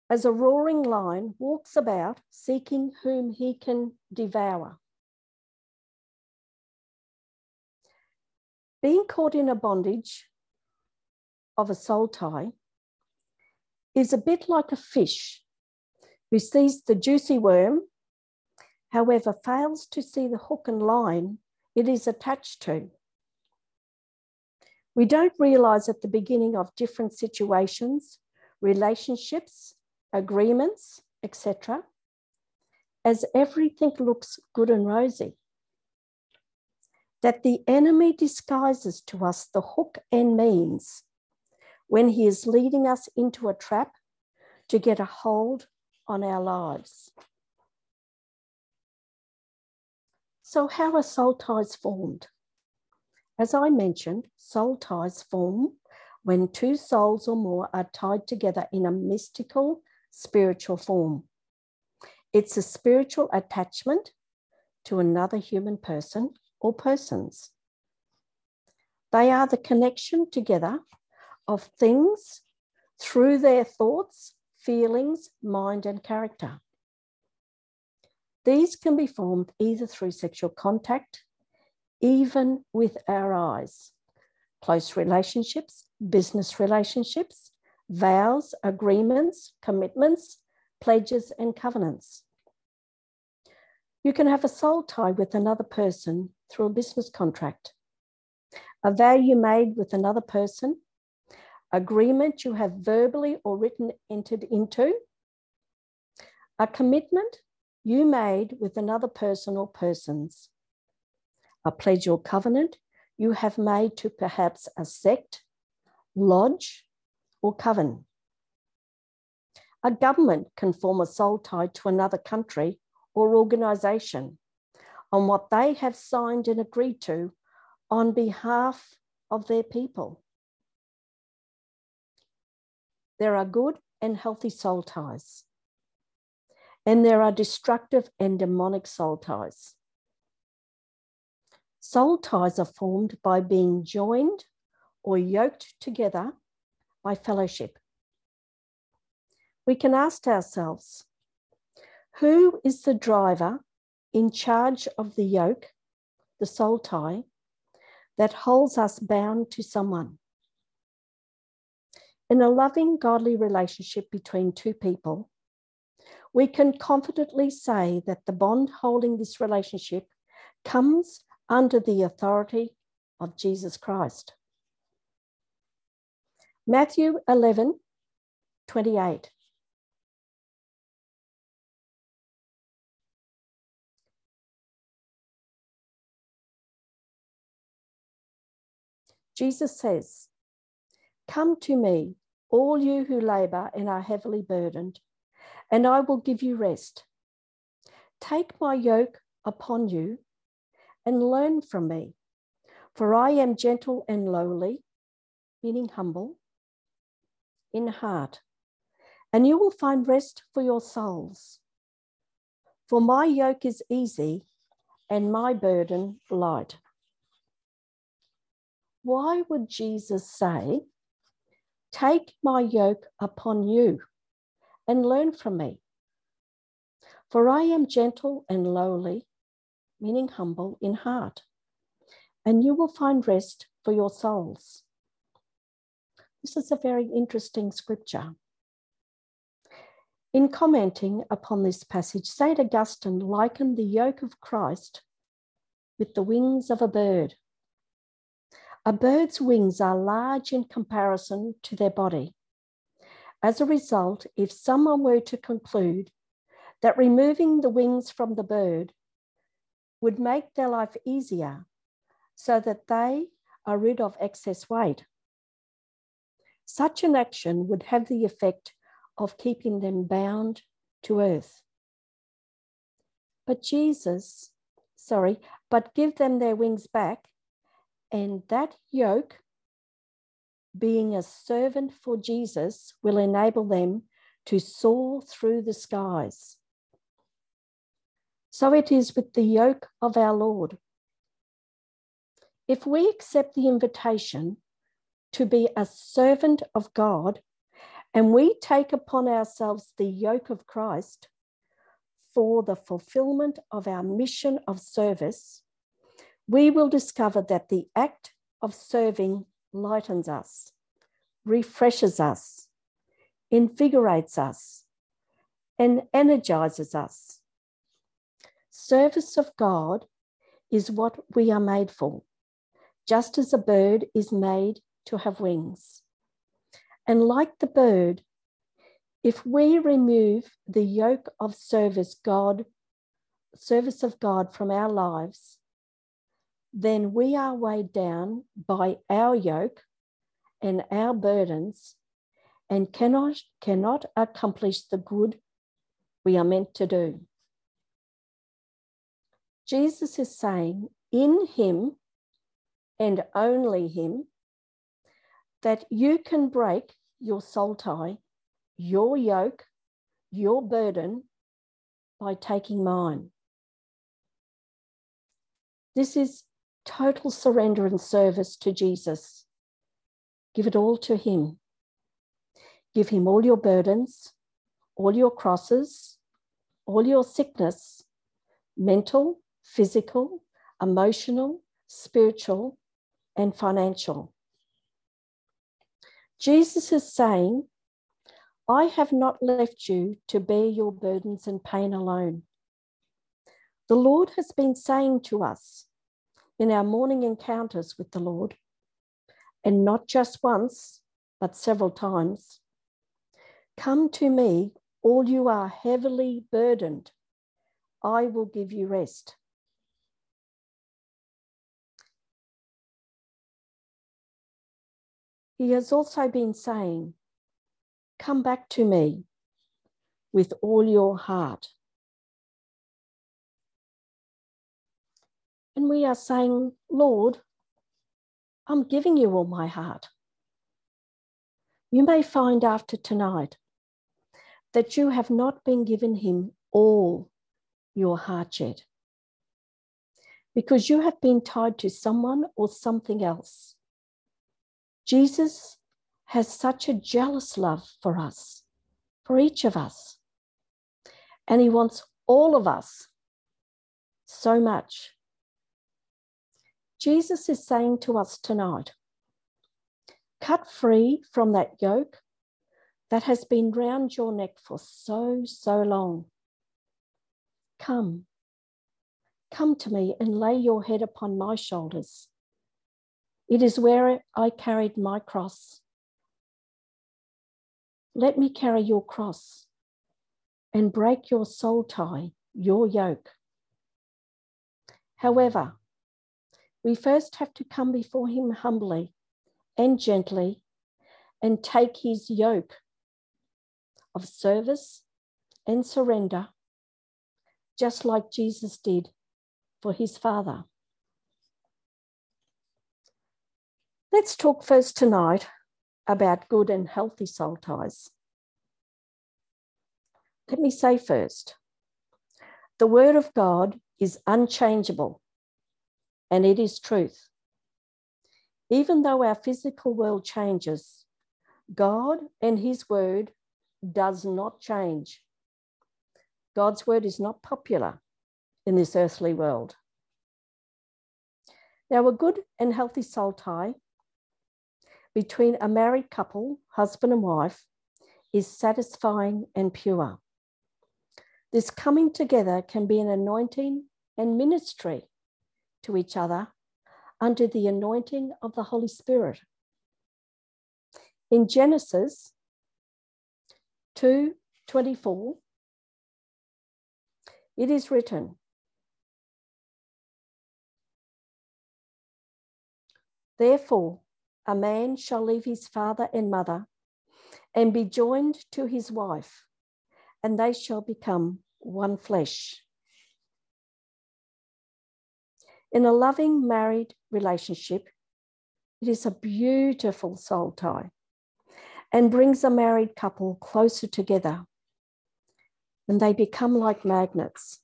as a roaring lion, walks about seeking whom he can devour. Being caught in a bondage of a soul tie is a bit like a fish who sees the juicy worm, however, fails to see the hook and line it is attached to. We don't realize at the beginning of different situations, relationships, agreements, etc., as everything looks good and rosy. That the enemy disguises to us the hook and means when he is leading us into a trap to get a hold on our lives. So, how are soul ties formed? As I mentioned, soul ties form when two souls or more are tied together in a mystical spiritual form. It's a spiritual attachment to another human person or persons. They are the connection together of things through their thoughts, feelings, mind, and character. These can be formed either through sexual contact, even with our eyes, close relationships, business relationships, vows, agreements, commitments, pledges, and covenants. You can have a soul tie with another person through a business contract, a vow you made with another person, agreement you have verbally or written entered into, a commitment you made with another person or persons, a pledge or covenant you have made to perhaps a sect, lodge, or coven. A government can form a soul tie to another country or organisation on what they have signed and agreed to on behalf of their people. There are good and healthy soul ties, and there are destructive and demonic soul ties. Soul ties are formed by being joined or yoked together by fellowship. We can ask ourselves who is the driver in charge of the yoke, the soul tie, that holds us bound to someone? In a loving, godly relationship between two people, we can confidently say that the bond holding this relationship comes under the authority of Jesus Christ. Matthew 11, 28. Jesus says, Come to me, all you who labor and are heavily burdened, and I will give you rest. Take my yoke upon you and learn from me, for I am gentle and lowly, meaning humble, in heart, and you will find rest for your souls. For my yoke is easy and my burden light. Why would Jesus say, Take my yoke upon you and learn from me? For I am gentle and lowly, meaning humble in heart, and you will find rest for your souls. This is a very interesting scripture. In commenting upon this passage, St. Augustine likened the yoke of Christ with the wings of a bird. A bird's wings are large in comparison to their body. As a result, if someone were to conclude that removing the wings from the bird would make their life easier so that they are rid of excess weight, such an action would have the effect of keeping them bound to earth. But Jesus, sorry, but give them their wings back, and that yoke, being a servant for Jesus, will enable them to soar through the skies. So it is with the yoke of our Lord. If we accept the invitation to be a servant of God, and we take upon ourselves the yoke of Christ for the fulfillment of our mission of service, we will discover that the act of serving lightens us, refreshes us, invigorates us, and energizes us. Service of God is what we are made for, just as a bird is made to have wings. And like the bird, if we remove the yoke of service God, service of God from our lives, then we are weighed down by our yoke and our burdens and cannot, cannot accomplish the good we are meant to do. Jesus is saying, in Him and only Him, that you can break your soul tie, your yoke, your burden by taking mine. This is total surrender and service to Jesus. Give it all to Him. Give Him all your burdens, all your crosses, all your sickness, mental, physical, emotional, spiritual, and financial. Jesus is saying, I have not left you to bear your burdens and pain alone. The Lord has been saying to us in our morning encounters with the Lord, and not just once, but several times Come to me, all you are heavily burdened. I will give you rest. He has also been saying, Come back to me with all your heart. And we are saying, Lord, I'm giving you all my heart. You may find after tonight that you have not been given him all your heart yet because you have been tied to someone or something else Jesus has such a jealous love for us, for each of us. And he wants all of us so much. Jesus is saying to us tonight cut free from that yoke that has been round your neck for so, so long. Come, come to me and lay your head upon my shoulders. It is where I carried my cross. Let me carry your cross and break your soul tie, your yoke. However, we first have to come before him humbly and gently and take his yoke of service and surrender, just like Jesus did for his Father. Let's talk first tonight about good and healthy soul ties. Let me say first the Word of God is unchangeable and it is truth. Even though our physical world changes, God and His Word does not change. God's Word is not popular in this earthly world. Now, a good and healthy soul tie between a married couple, husband and wife, is satisfying and pure. This coming together can be an anointing and ministry to each other under the anointing of the Holy Spirit. In Genesis 2:24 it is written, Therefore, a man shall leave his father and mother and be joined to his wife, and they shall become one flesh. In a loving married relationship, it is a beautiful soul tie and brings a married couple closer together. And they become like magnets.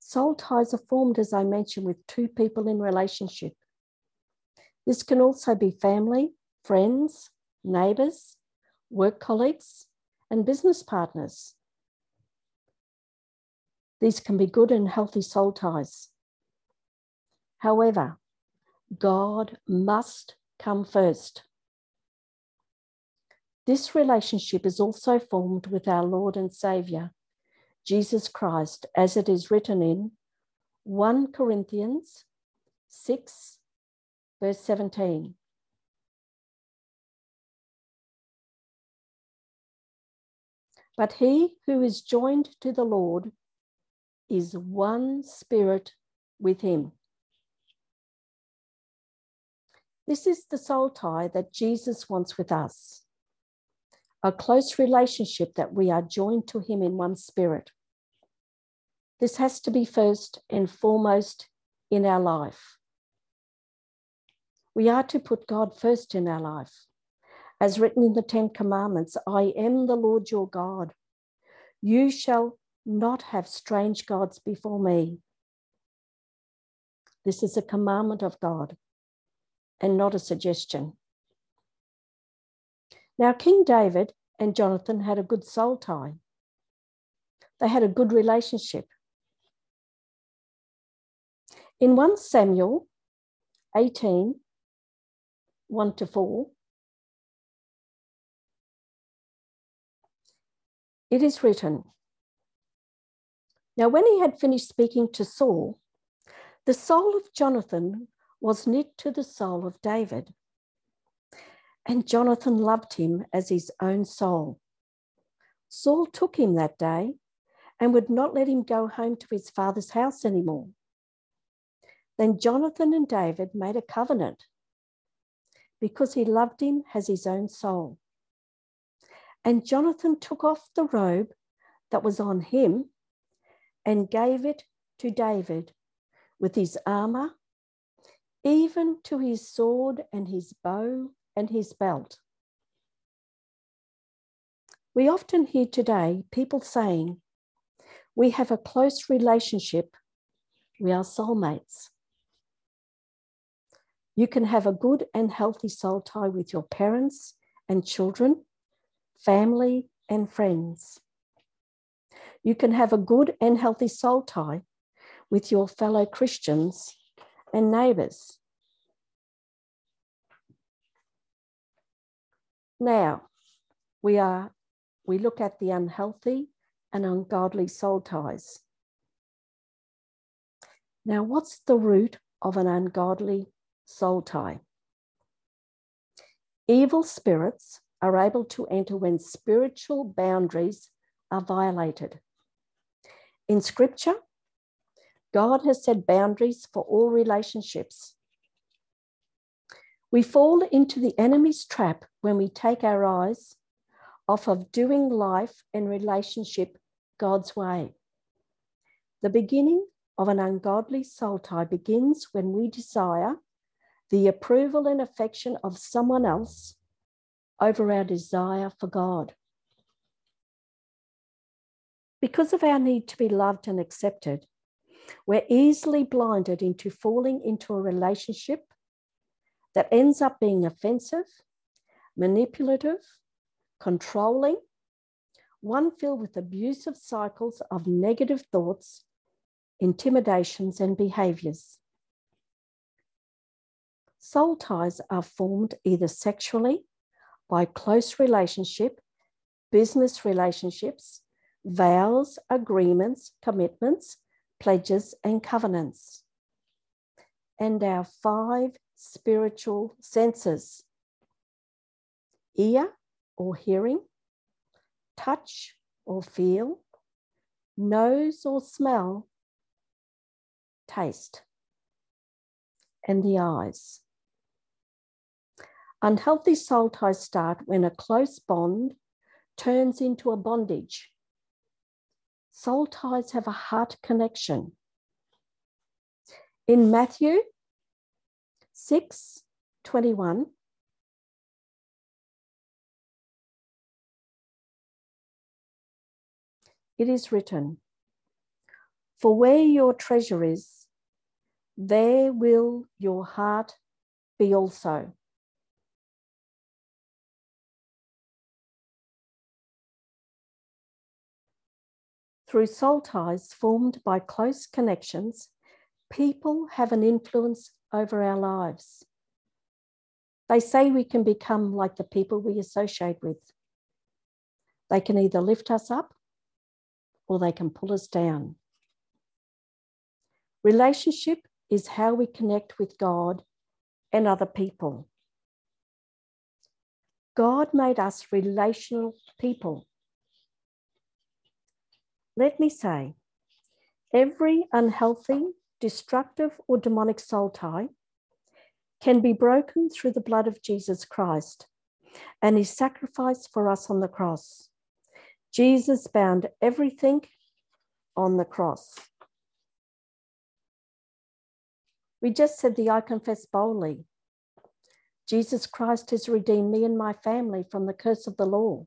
Soul ties are formed, as I mentioned, with two people in relationship. This can also be family, friends, neighbours, work colleagues, and business partners. These can be good and healthy soul ties. However, God must come first. This relationship is also formed with our Lord and Saviour, Jesus Christ, as it is written in 1 Corinthians 6 verse 17. But he who is joined to the Lord is one spirit with him. This is the soul tie that Jesus wants with us a close relationship that we are joined to him in one spirit. This has to be first and foremost in our life. We are to put God first in our life. As written in the Ten Commandments, I am the Lord your God. You shall not have strange gods before me. This is a commandment of God and not a suggestion. Now, King David and Jonathan had a good soul tie, they had a good relationship. In 1 Samuel 18, 1 to 4. It is written Now, when he had finished speaking to Saul, the soul of Jonathan was knit to the soul of David. And Jonathan loved him as his own soul. Saul took him that day and would not let him go home to his father's house anymore. Then Jonathan and David made a covenant because he loved him as his own soul. And Jonathan took off the robe that was on him and gave it to David with his armor, even to his sword and his bow and his belt. We often hear today people saying, We have a close relationship, we are soulmates. You can have a good and healthy soul tie with your parents and children, family and friends. You can have a good and healthy soul tie with your fellow Christians and neighbours. Now, we are we look at the unhealthy and ungodly soul ties. Now, what's the root of an ungodly soul tie. Evil spirits are able to enter when spiritual boundaries are violated. In scripture, God has set boundaries for all relationships. We fall into the enemy's trap when we take our eyes off of doing life and relationship God's way. The beginning of an ungodly soul tie begins when we desire the approval and affection of someone else over our desire for God. Because of our need to be loved and accepted, we're easily blinded into falling into a relationship that ends up being offensive, manipulative, controlling, one filled with abusive cycles of negative thoughts, intimidations, and behaviors. Soul ties are formed either sexually by close relationship, business relationships, vows, agreements, commitments, pledges, and covenants. And our five spiritual senses ear or hearing, touch or feel, nose or smell, taste, and the eyes. Unhealthy soul ties start when a close bond turns into a bondage. Soul ties have a heart connection. In Matthew 6 21, it is written, For where your treasure is, there will your heart be also. Through soul ties formed by close connections, people have an influence over our lives. They say we can become like the people we associate with. They can either lift us up or they can pull us down. Relationship is how we connect with God and other people. God made us relational people. Let me say, every unhealthy, destructive, or demonic soul tie can be broken through the blood of Jesus Christ and his sacrifice for us on the cross. Jesus bound everything on the cross. We just said the I confess boldly. Jesus Christ has redeemed me and my family from the curse of the law.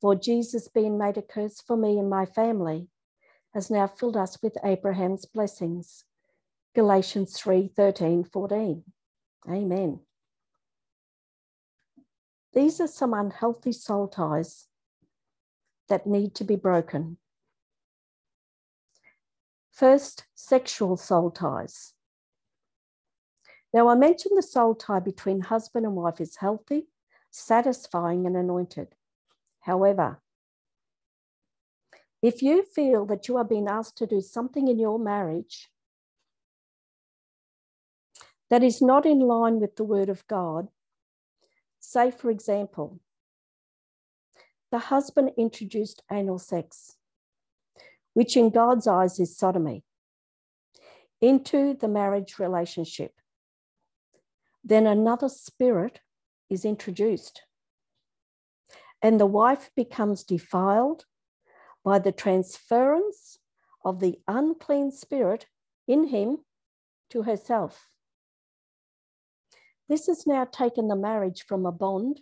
For Jesus, being made a curse for me and my family, has now filled us with Abraham's blessings. Galatians 3 13, 14. Amen. These are some unhealthy soul ties that need to be broken. First, sexual soul ties. Now, I mentioned the soul tie between husband and wife is healthy, satisfying, and anointed. However, if you feel that you are being asked to do something in your marriage that is not in line with the word of God, say, for example, the husband introduced anal sex, which in God's eyes is sodomy, into the marriage relationship, then another spirit is introduced and the wife becomes defiled by the transference of the unclean spirit in him to herself. This has now taken the marriage from a bond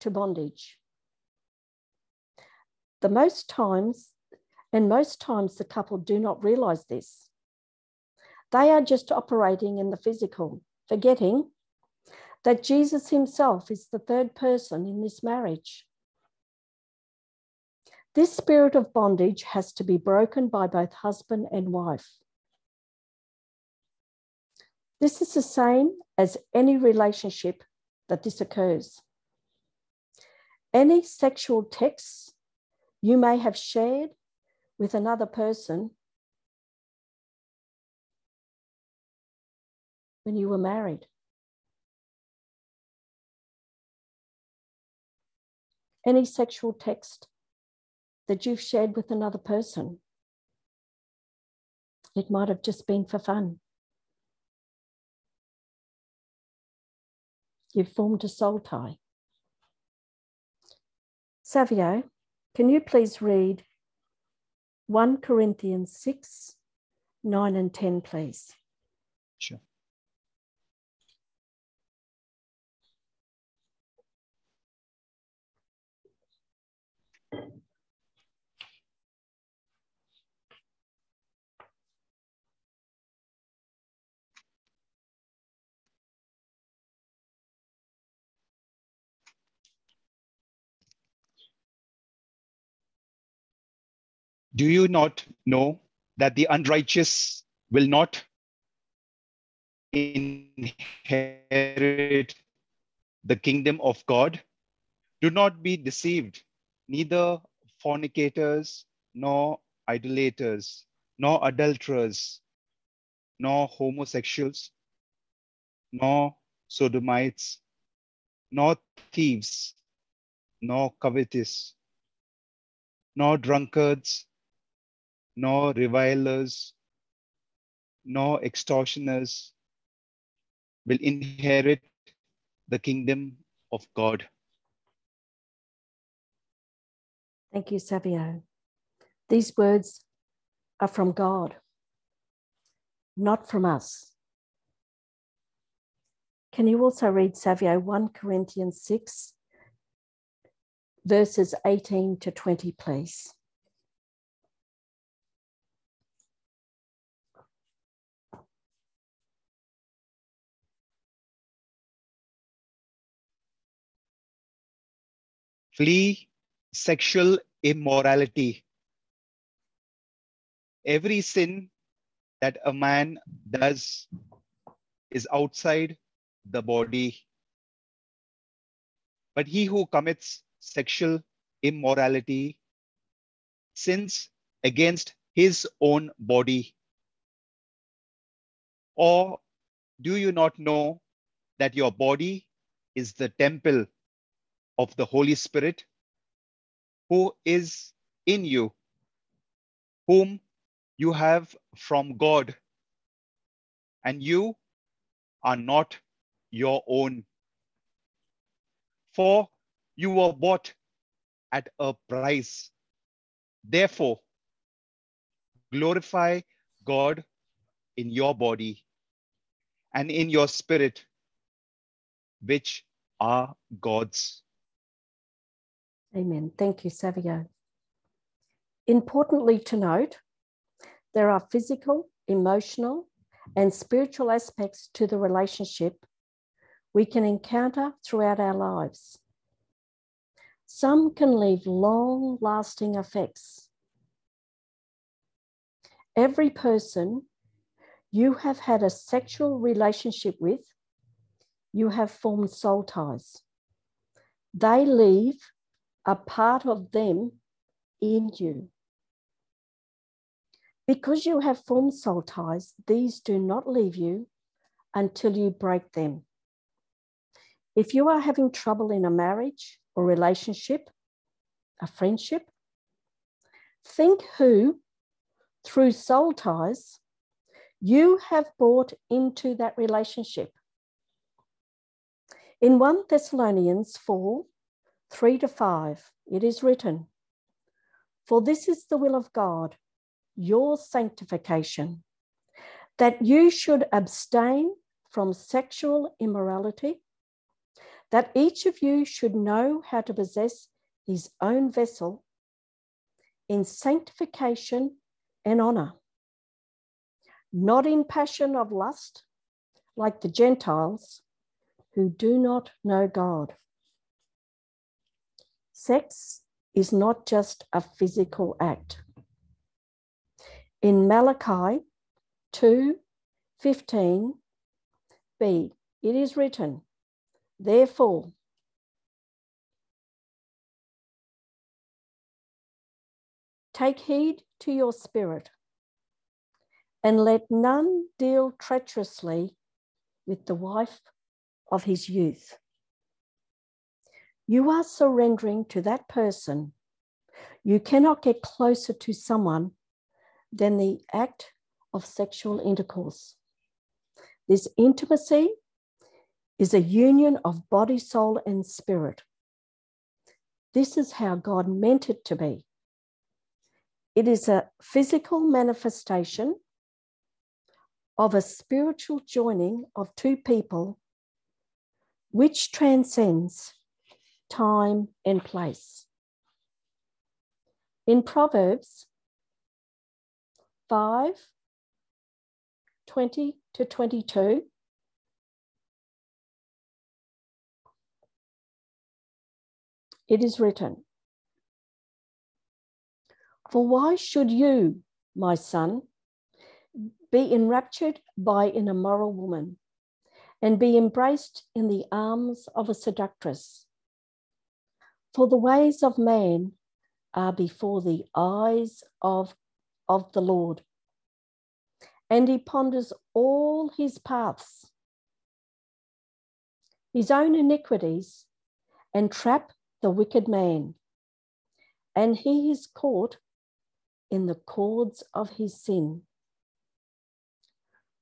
to bondage. The most times, and most times the couple do not realize this. They are just operating in the physical, forgetting that Jesus himself is the third person in this marriage. This spirit of bondage has to be broken by both husband and wife. This is the same as any relationship that this occurs. Any sexual texts you may have shared with another person when you were married. Any sexual text that you've shared with another person. It might have just been for fun. You've formed a soul tie. Savio, can you please read 1 Corinthians 6, 9 and 10, please? Sure. Do you not know that the unrighteous will not inherit the kingdom of God? Do not be deceived, neither fornicators, nor idolaters, nor adulterers, nor homosexuals, nor sodomites, nor thieves, nor covetous, nor drunkards, nor revilers, nor extortioners will inherit the kingdom of God. Thank you, Savio. These words are from God, not from us. Can you also read Savio 1 Corinthians 6, verses 18 to 20, please? Flee sexual immorality. Every sin that a man does is outside the body. But he who commits sexual immorality sins against his own body. Or do you not know that your body is the temple of the Holy Spirit who is in you, whom you have from God, and you are not your own. For you were bought at a price. Therefore, glorify God in your body and in your spirit, which are God's. Amen. Thank you, Savio. Importantly to note, there are physical, emotional, and spiritual aspects to the relationship we can encounter throughout our lives. Some can leave long lasting effects. Every person you have had a sexual relationship with, you have formed soul ties. They leave a part of them in you. Because you have formed soul ties, these do not leave you until you break them. If you are having trouble in a marriage or relationship, a friendship, think who, through soul ties, you have brought into that relationship. In 1 Thessalonians 4 3 to 5, it is written, For this is the will of God, your sanctification, that you should abstain from sexual immorality, that each of you should know how to possess his own vessel in sanctification and honor, not in passion of lust, like the Gentiles who do not know God. Sex is not just a physical act. In Malachi 2 15b, it is written, Therefore, take heed to your spirit, and let none deal treacherously with the wife of his youth you are surrendering to that person. You cannot get closer to someone than the act of sexual intercourse. This intimacy is a union of body, soul, and spirit. This is how God meant it to be. It is a physical manifestation of a spiritual joining of two people which transcends time and place. In Proverbs 5 20 to 22, it is written, For why should you, my son, be enraptured by an immoral woman and be embraced in the arms of a seductress? For the ways of man are before the eyes of, of the Lord, and he ponders all his paths. His own iniquities entrap the wicked man, and he is caught in the cords of his sin.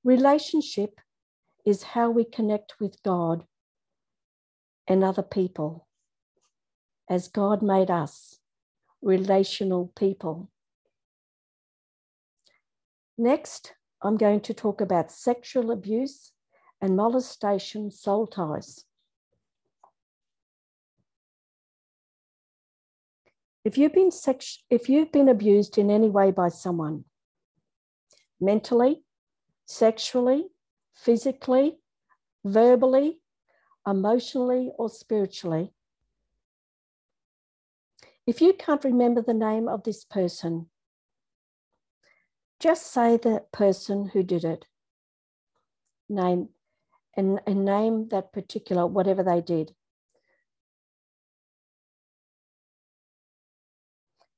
Relationship is how we connect with God and other people, as God made us relational people. Next, I'm going to talk about sexual abuse and molestation soul ties. If you've been sex- if you've been abused in any way by someone, mentally, sexually, physically, verbally, emotionally, or spiritually, if you can't remember the name of this person, just say the person who did it. Name and, and name that particular whatever they did.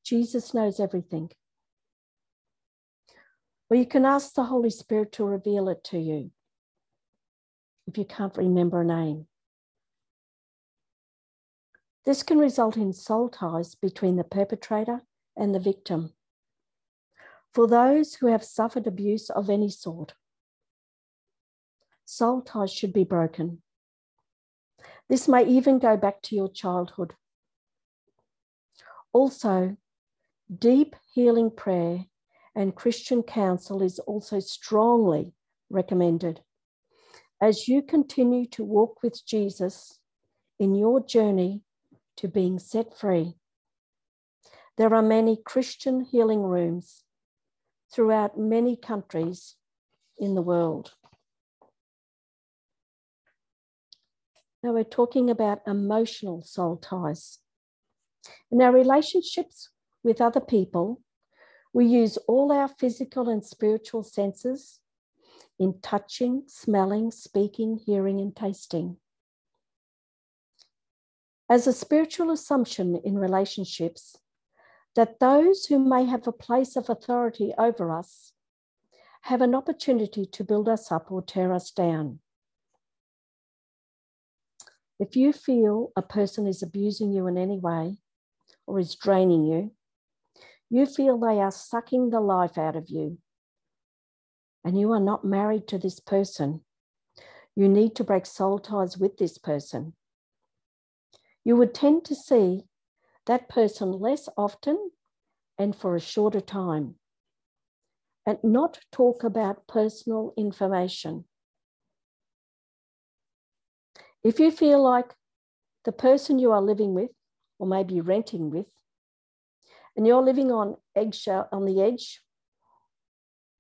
Jesus knows everything. Or you can ask the Holy Spirit to reveal it to you if you can't remember a name. This can result in soul ties between the perpetrator and the victim. For those who have suffered abuse of any sort, soul ties should be broken. This may even go back to your childhood. Also, Deep healing prayer and Christian counsel is also strongly recommended. As you continue to walk with Jesus in your journey to being set free, there are many Christian healing rooms throughout many countries in the world. Now we're talking about emotional soul ties. In our relationships with other people, we use all our physical and spiritual senses in touching, smelling, speaking, hearing, and tasting. As a spiritual assumption in relationships, that those who may have a place of authority over us have an opportunity to build us up or tear us down. If you feel a person is abusing you in any way or is draining you, you feel they are sucking the life out of you, and you are not married to this person, you need to break soul ties with this person. You would tend to see that person less often and for a shorter time, and not talk about personal information. If you feel like the person you are living with, or maybe renting with, and you're living on eggshell on the edge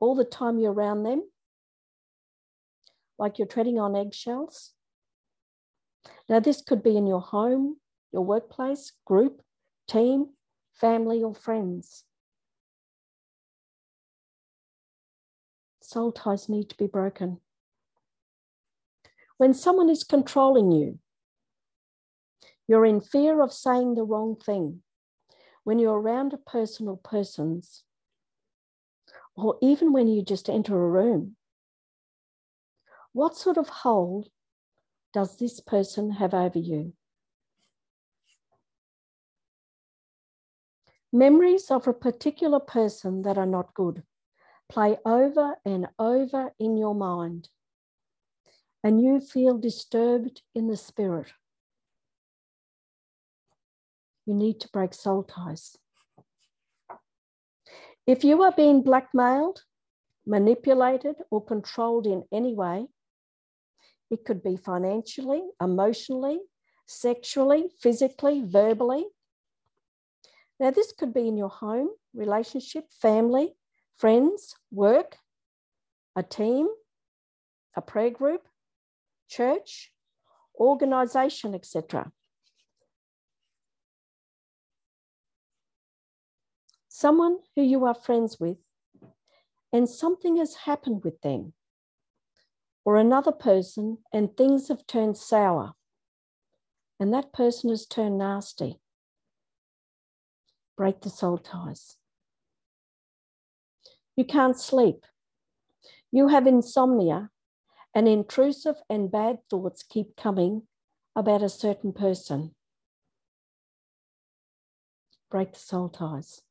all the time you're around them, like you're treading on eggshells. Now, this could be in your home, your workplace, group, team, family, or friends. Soul ties need to be broken. When someone is controlling you, you're in fear of saying the wrong thing when you're around a person or persons, or even when you just enter a room, what sort of hold does this person have over you? Memories of a particular person that are not good play over and over in your mind. and you feel disturbed in the spirit, you need to break soul ties. If you are being blackmailed, manipulated, or controlled in any way, it could be financially, emotionally, sexually, physically, verbally. Now, this could be in your home, relationship, family, friends, work, a team, a prayer group, church, organization, etc. Someone who you are friends with, and something has happened with them, or another person, and things have turned sour, and that person has turned nasty. Break the soul ties. You can't sleep. You have insomnia and intrusive and bad thoughts keep coming about a certain person. Break the soul ties.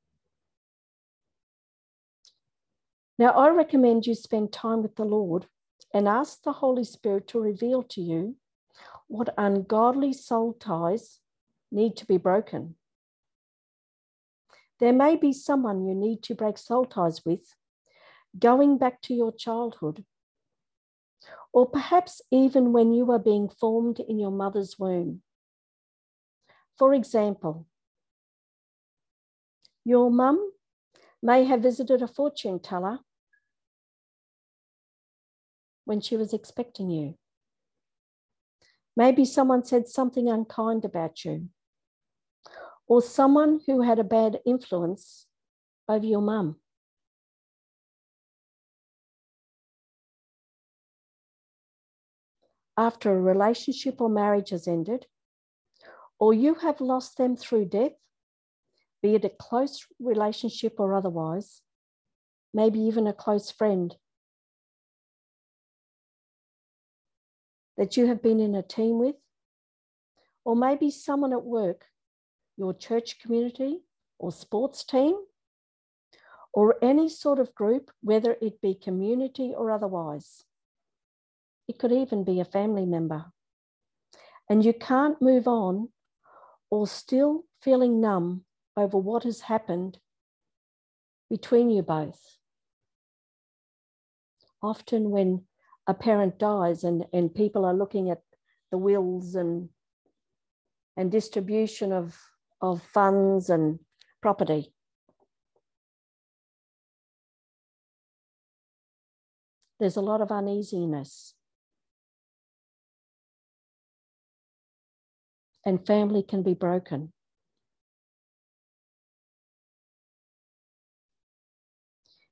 Now, I recommend you spend time with the Lord and ask the Holy Spirit to reveal to you what ungodly soul ties need to be broken. There may be someone you need to break soul ties with, going back to your childhood or perhaps even when you were being formed in your mother's womb. For example, your mum may have visited a fortune teller when she was expecting you. Maybe someone said something unkind about you, or someone who had a bad influence over your mum. after a relationship or marriage has ended, or you have lost them through death, be it a close relationship or otherwise, maybe even a close friend that you have been in a team with, or maybe someone at work, your church community or sports team, or any sort of group, whether it be community or otherwise. It could even be a family member. And you can't move on or still feeling numb over what has happened between you both. Often, when a parent dies and, and people are looking at the wills and, and distribution of, of funds and property, there's a lot of uneasiness. and family can be broken.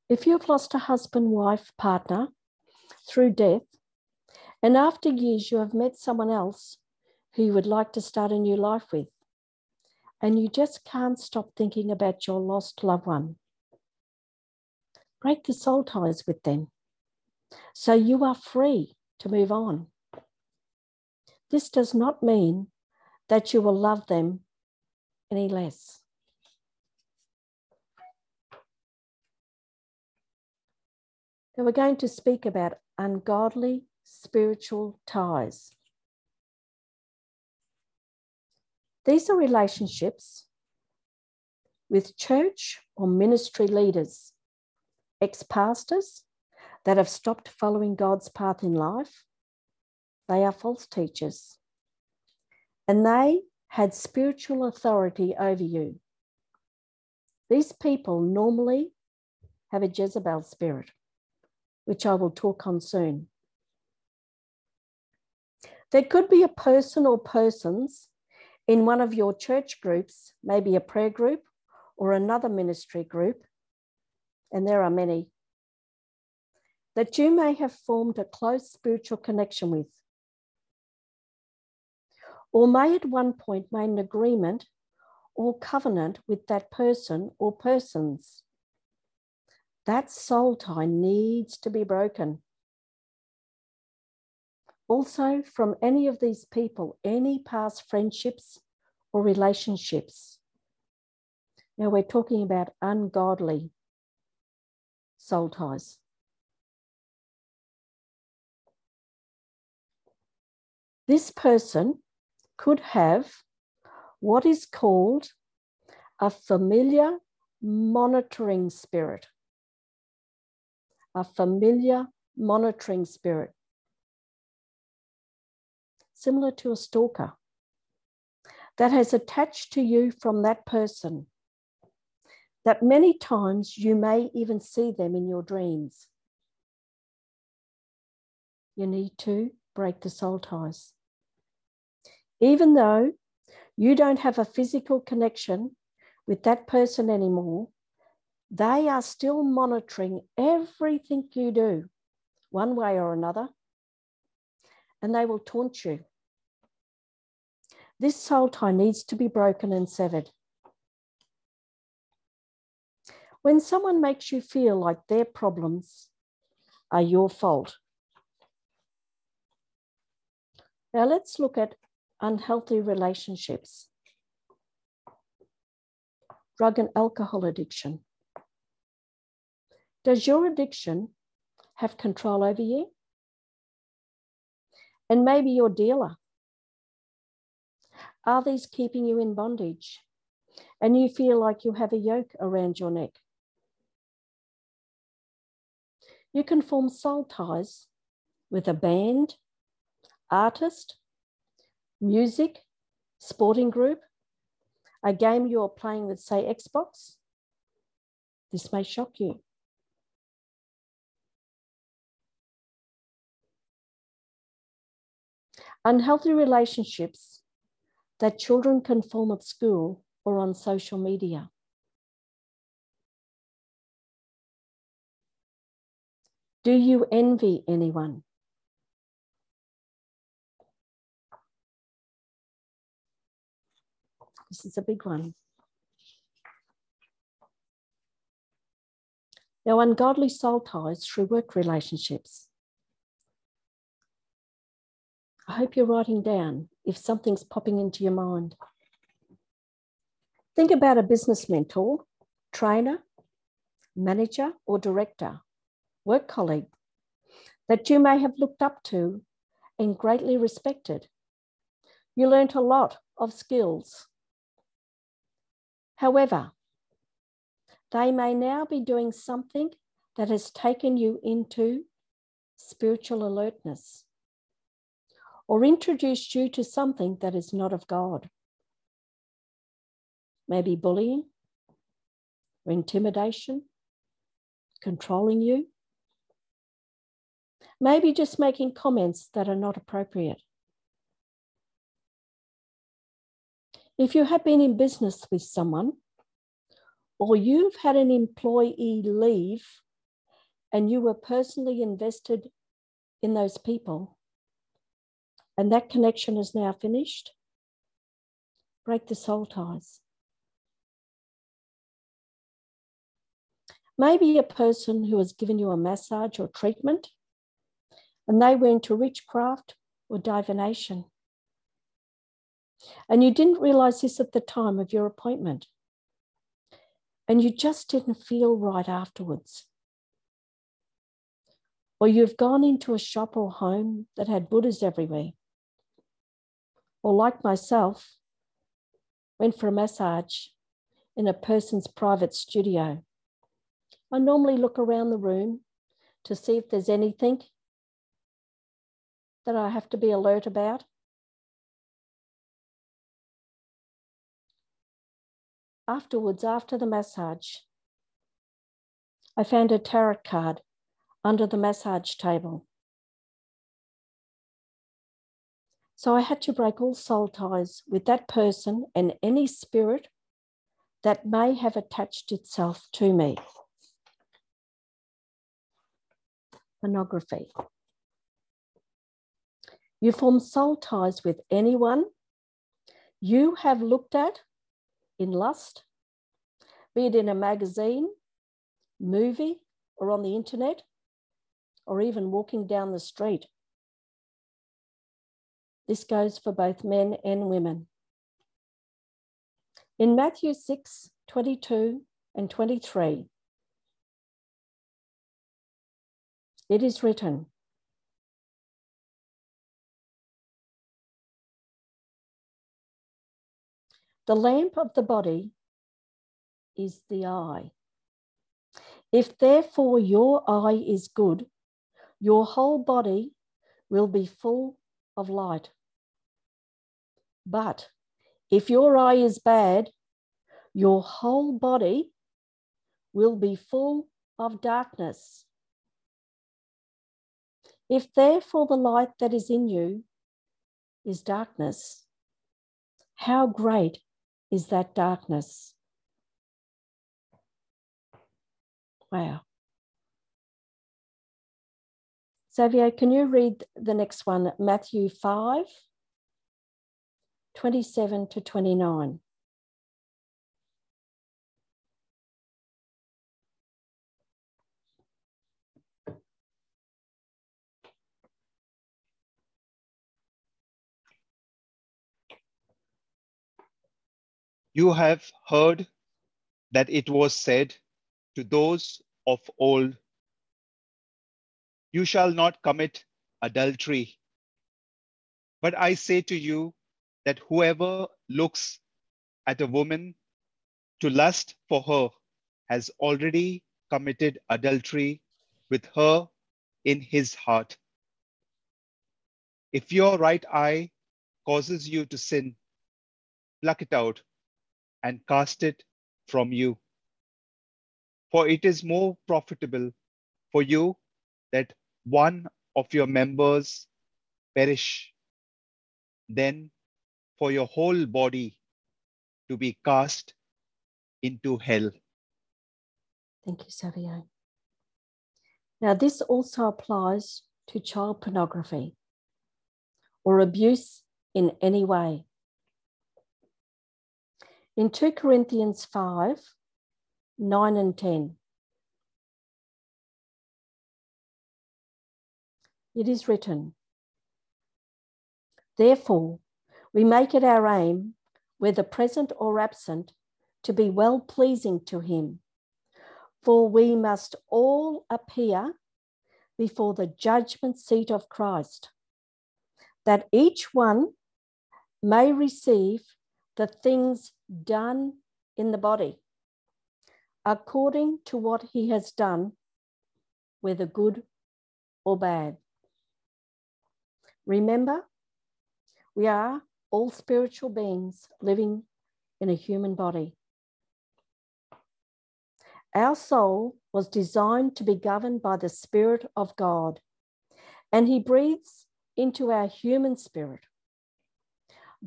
If you've lost a husband, wife, partner through death, and after years you have met someone else who you would like to start a new life with, and you just can't stop thinking about your lost loved one, break the soul ties with them so you are free to move on. This does not mean that you will love them any less. Now we're going to speak about ungodly spiritual ties. These are relationships with church or ministry leaders, ex pastors that have stopped following God's path in life. They are false teachers and they had spiritual authority over you. These people normally have a Jezebel spirit, which I will talk on soon. There could be a person or persons in one of your church groups, maybe a prayer group or another ministry group, and there are many, that you may have formed a close spiritual connection with or may at one point made an agreement or covenant with that person or persons. That soul tie needs to be broken. Also, from any of these people, any past friendships or relationships. Now, we're talking about ungodly soul ties. This person could have what is called a familiar monitoring spirit. A familiar monitoring spirit, similar to a stalker, that has attached to you from that person. That many times you may even see them in your dreams. You need to break the soul ties. Even though you don't have a physical connection with that person anymore, they are still monitoring everything you do, one way or another, and they will taunt you. This soul tie needs to be broken and severed. When someone makes you feel like their problems are your fault. Now let's look at unhealthy relationships, drug and alcohol addiction. Does your addiction have control over you? And maybe your dealer. Are these keeping you in bondage? And you feel like you have a yoke around your neck. You can form soul ties with a band, artist, music, sporting group, a game you're playing with, say, Xbox, this may shock you. Unhealthy relationships that children can form at school or on social media. Do you envy anyone? This is a big one. Now, ungodly soul ties through work relationships. I hope you're writing down if something's popping into your mind. Think about a business mentor, trainer, manager, or director, work colleague that you may have looked up to and greatly respected. You learnt a lot of skills However, they may now be doing something that has taken you into spiritual alertness or introduced you to something that is not of God. Maybe bullying or intimidation, controlling you. Maybe just making comments that are not appropriate. If you have been in business with someone or you've had an employee leave and you were personally invested in those people and that connection is now finished, break the soul ties. Maybe a person who has given you a massage or treatment and they went to witchcraft or divination. And you didn't realize this at the time of your appointment. And you just didn't feel right afterwards. Or you've gone into a shop or home that had Buddhas everywhere. Or, like myself, went for a massage in a person's private studio. I normally look around the room to see if there's anything that I have to be alert about. afterwards, after the massage, I found a tarot card under the massage table. So I had to break all soul ties with that person and any spirit that may have attached itself to me. Pornography. You form soul ties with anyone you have looked at in lust, be it in a magazine, movie, or on the internet, or even walking down the street. This goes for both men and women. In Matthew 6 22 and 23, it is written, The lamp of the body is the eye. If therefore your eye is good, your whole body will be full of light. But if your eye is bad, your whole body will be full of darkness. If therefore the light that is in you is darkness, how great is that darkness? Wow. Xavier, can you read the next one? Matthew 5, 27 to 29. You have heard that it was said to those of old, You shall not commit adultery. But I say to you that whoever looks at a woman to lust for her has already committed adultery with her in his heart. If your right eye causes you to sin, pluck it out and cast it from you. For it is more profitable for you that one of your members perish than for your whole body to be cast into hell. Thank you, Xavier. Now, this also applies to child pornography or abuse in any way. In 2 Corinthians 5 9 and 10, it is written, Therefore, we make it our aim, whether present or absent, to be well pleasing to Him. For we must all appear before the judgment seat of Christ, that each one may receive the things done in the body according to what he has done, whether good or bad. Remember, we are all spiritual beings living in a human body. Our soul was designed to be governed by the Spirit of God, and He breathes into our human spirit.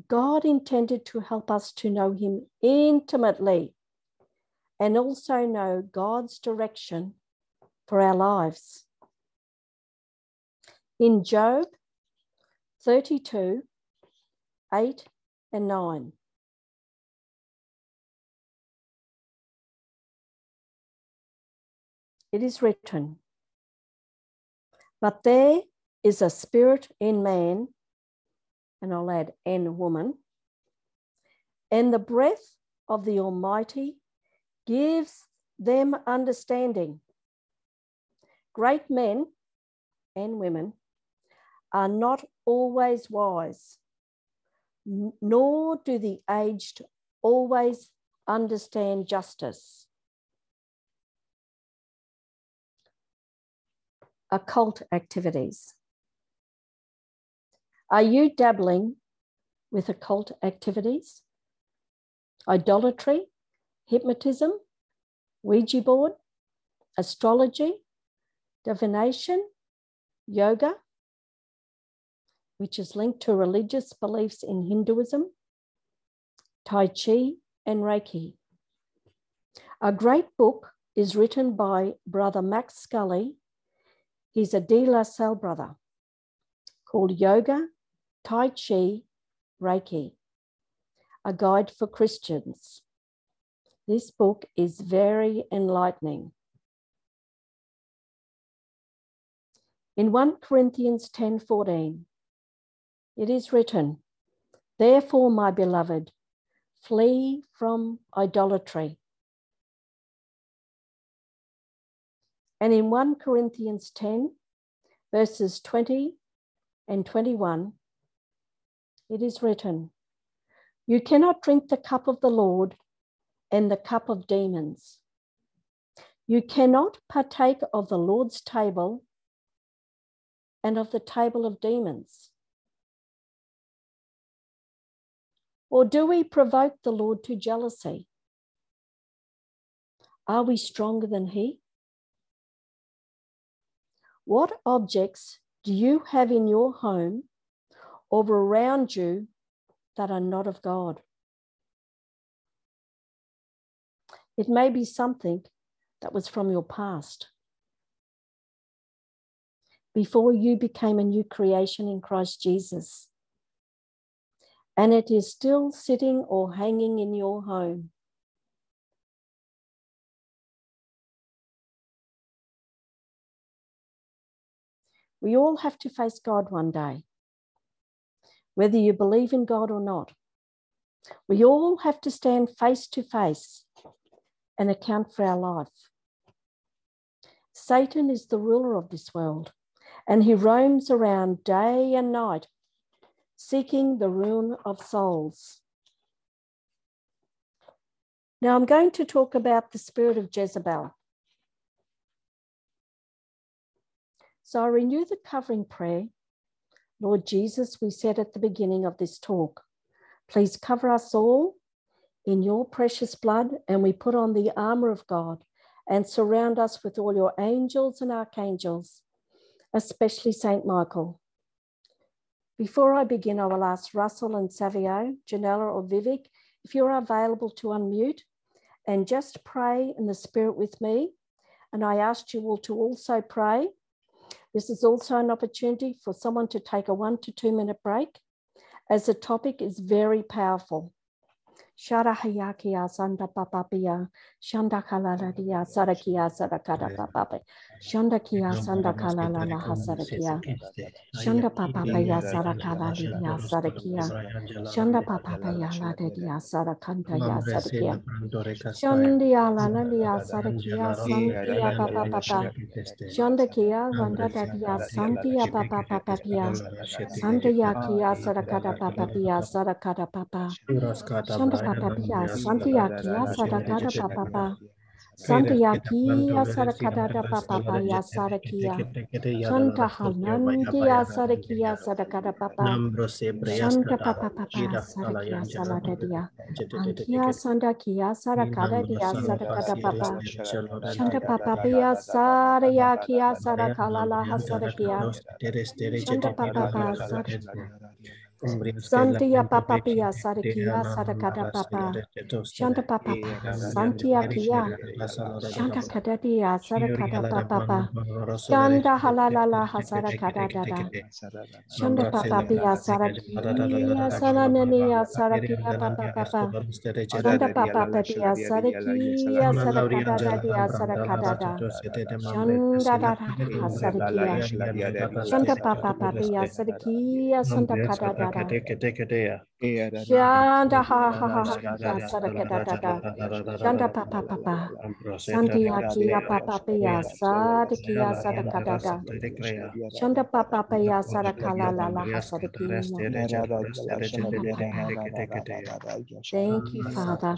God intended to help us to know Him intimately and also know God's direction for our lives. In Job 32, 8 and 9. It is written, But there is a spirit in man, and I'll add, and woman, and the breath of the Almighty gives them understanding. Great men and women are not always wise, nor do the aged always understand justice. Occult activities. Are you dabbling with occult activities? Idolatry, hypnotism, Ouija board, astrology, divination, yoga, which is linked to religious beliefs in Hinduism, Tai Chi, and Reiki. A great book is written by Brother Max Scully. He's a De La Salle brother called Yoga, Tai Chi, Reiki, a guide for Christians. This book is very enlightening. In 1 Corinthians 10 14, it is written, Therefore, my beloved, flee from idolatry. And in 1 Corinthians 10, verses 20 and 21, it is written, You cannot drink the cup of the Lord and the cup of demons. You cannot partake of the Lord's table and of the table of demons. Or do we provoke the Lord to jealousy? Are we stronger than He? What objects do you have in your home or around you that are not of God? It may be something that was from your past. Before you became a new creation in Christ Jesus. And it is still sitting or hanging in your home. We all have to face God one day, whether you believe in God or not. We all have to stand face to face and account for our life. Satan is the ruler of this world, and he roams around day and night seeking the ruin of souls. Now, I'm going to talk about the spirit of Jezebel. So I renew the covering prayer. Lord Jesus, we said at the beginning of this talk, please cover us all in your precious blood, and we put on the armor of God and surround us with all your angels and archangels, especially Saint Michael. Before I begin, I will ask Russell and Savio, Janella or Vivek, if you're available to unmute and just pray in the spirit with me. And I asked you all to also pray this is also an opportunity for someone to take a one to two minute break as the topic is very powerful. Sharahayakia Santa Papapia, Shanda Kalaladia, Sarakia Sarakada Papape, Shanda Kia Sanda Kalala Hasarakia, Shanda Papapaya Sarakaladia Sarakia, Shanda Papapaya Ladia Sarakanta Ya Sarakia, Shandia Lalalia Sarakia, Santia Papa Papa, Shanda Kia, Vanda Dadia, Santia Papa Papapia, Santa Yakia Sarakada Papapia, Sarakada Papa, Shanda papapia, santiakia, sadakada papapa. Santiakia, sadakada papapa, ya sadakia. Shanta hanandia, sadakia, sadakada papa. Shanta papa papa, sadakia, saladadia. Antia, sandakia, sadakada dia, sadakada papa. Shanta papa pia, sadakia, sadakala laha, sadakia. Shanta papa papa, sadakia. Santia papa pia sarakia sarakada papa. Shanta papa santia kia. Shanta kadadia sarakada papa. Shanta halalala hasarakada dada. Shanta papa pia sarakia salanania sarakia papa papa. Shanta papa pia sarakia sarakada dadia sarakada da. Shanta dada hasarakia. Shanta papa pia sarakia santa kadada. Shanda ha ha ha ha sadaka da da da. Shanda pa pa pa pa. Santia kia pa pa pa ya sadakia sadaka da da. Shanda pa pa pa ya sadaka la la la ha sadakia. Thank you, Father.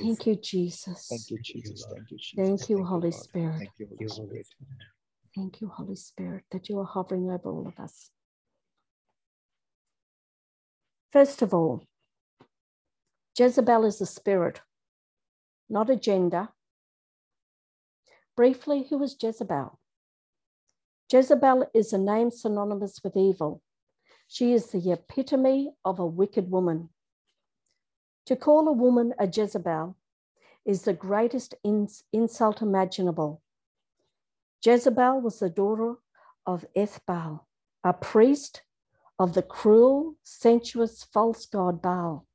Thank you, Jesus. Thank you, Jesus. Thank you, Jesus. Thank you, Holy Spirit. Thank you, Holy Spirit. Thank you, Holy Spirit, that you are hovering over all of us. First of all, Jezebel is a spirit, not a gender. Briefly, who is Jezebel? Jezebel is a name synonymous with evil. She is the epitome of a wicked woman. To call a woman a Jezebel is the greatest ins- insult imaginable. Jezebel was the daughter of Ethbaal, a priest of the cruel, sensuous, false god Baal.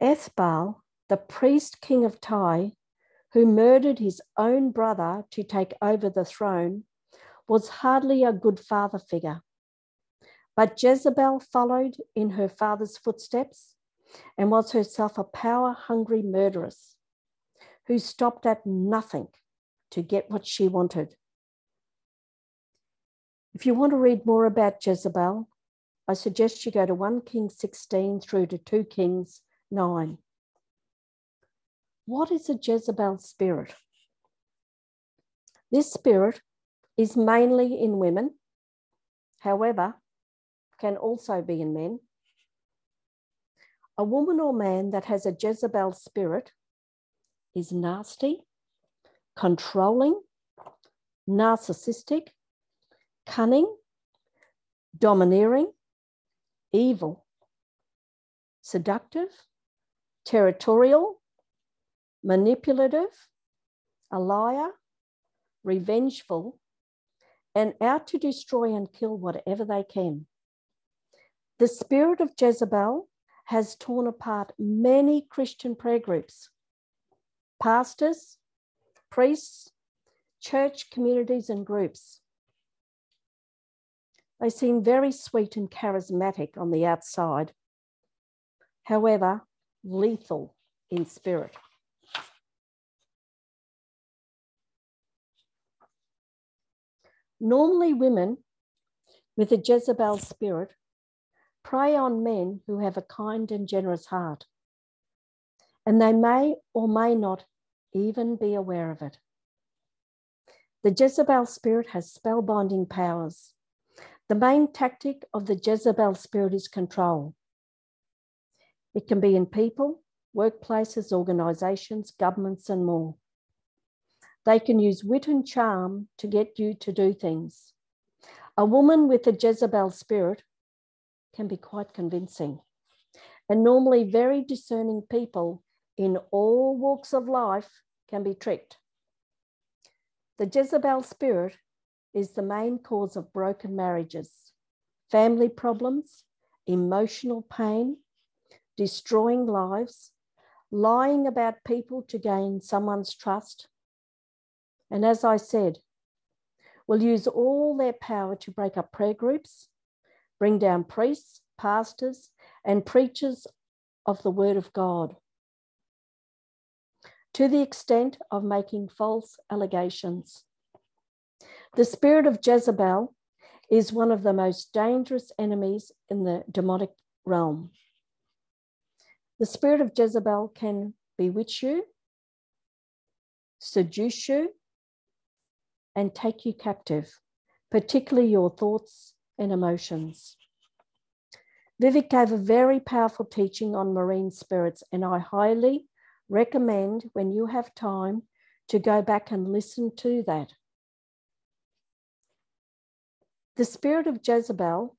Ethbaal, the priest king of Tyre, who murdered his own brother to take over the throne, was hardly a good father figure. But Jezebel followed in her father's footsteps and was herself a power hungry murderess who stopped at nothing to get what she wanted. If you want to read more about Jezebel, I suggest you go to 1 Kings 16 through to 2 Kings 9. What is a Jezebel spirit? This spirit is mainly in women, however, can also be in men. A woman or man that has a Jezebel spirit is nasty, controlling, narcissistic, cunning, domineering, evil, seductive, territorial, manipulative, a liar, revengeful, and out to destroy and kill whatever they can. The spirit of Jezebel has torn apart many Christian prayer groups, pastors, priests, church communities, and groups. They seem very sweet and charismatic on the outside, however, lethal in spirit. Normally, women with a Jezebel spirit prey on men who have a kind and generous heart, and they may or may not even be aware of it. The Jezebel spirit has spellbinding powers. The main tactic of the Jezebel spirit is control. It can be in people, workplaces, organizations, governments, and more. They can use wit and charm to get you to do things. A woman with a Jezebel spirit can be quite convincing. And normally, very discerning people in all walks of life can be tricked. The Jezebel spirit is the main cause of broken marriages, family problems, emotional pain, destroying lives, lying about people to gain someone's trust, and as I said, will use all their power to break up prayer groups, bring down priests, pastors, and preachers of the word of God to the extent of making false allegations. The spirit of Jezebel is one of the most dangerous enemies in the demonic realm. The spirit of Jezebel can bewitch you, seduce you, and take you captive, particularly your thoughts and emotions. Vivek gave a very powerful teaching on marine spirits, and I highly recommend when you have time to go back and listen to that. The spirit of Jezebel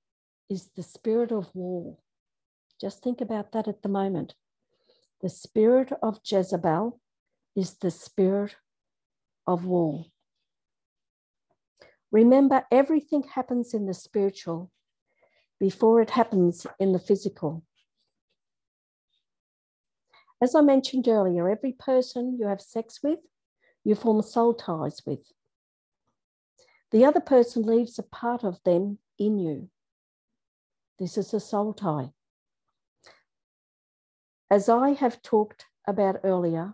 is the spirit of war. Just think about that at the moment. The spirit of Jezebel is the spirit of war. Remember, everything happens in the spiritual before it happens in the physical. As I mentioned earlier, every person you have sex with, you form soul ties with. The other person leaves a part of them in you. This is a soul tie. As I have talked about earlier,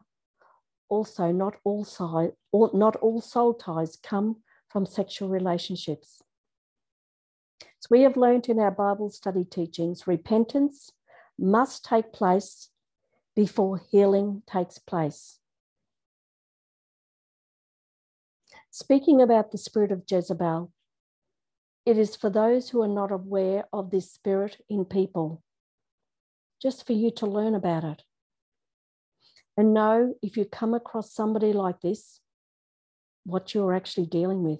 also not all, side, not all soul ties come from sexual relationships. As we have learned in our Bible study teachings, repentance must take place before healing takes place. Speaking about the spirit of Jezebel, it is for those who are not aware of this spirit in people, just for you to learn about it. And know if you come across somebody like this, what you're actually dealing with.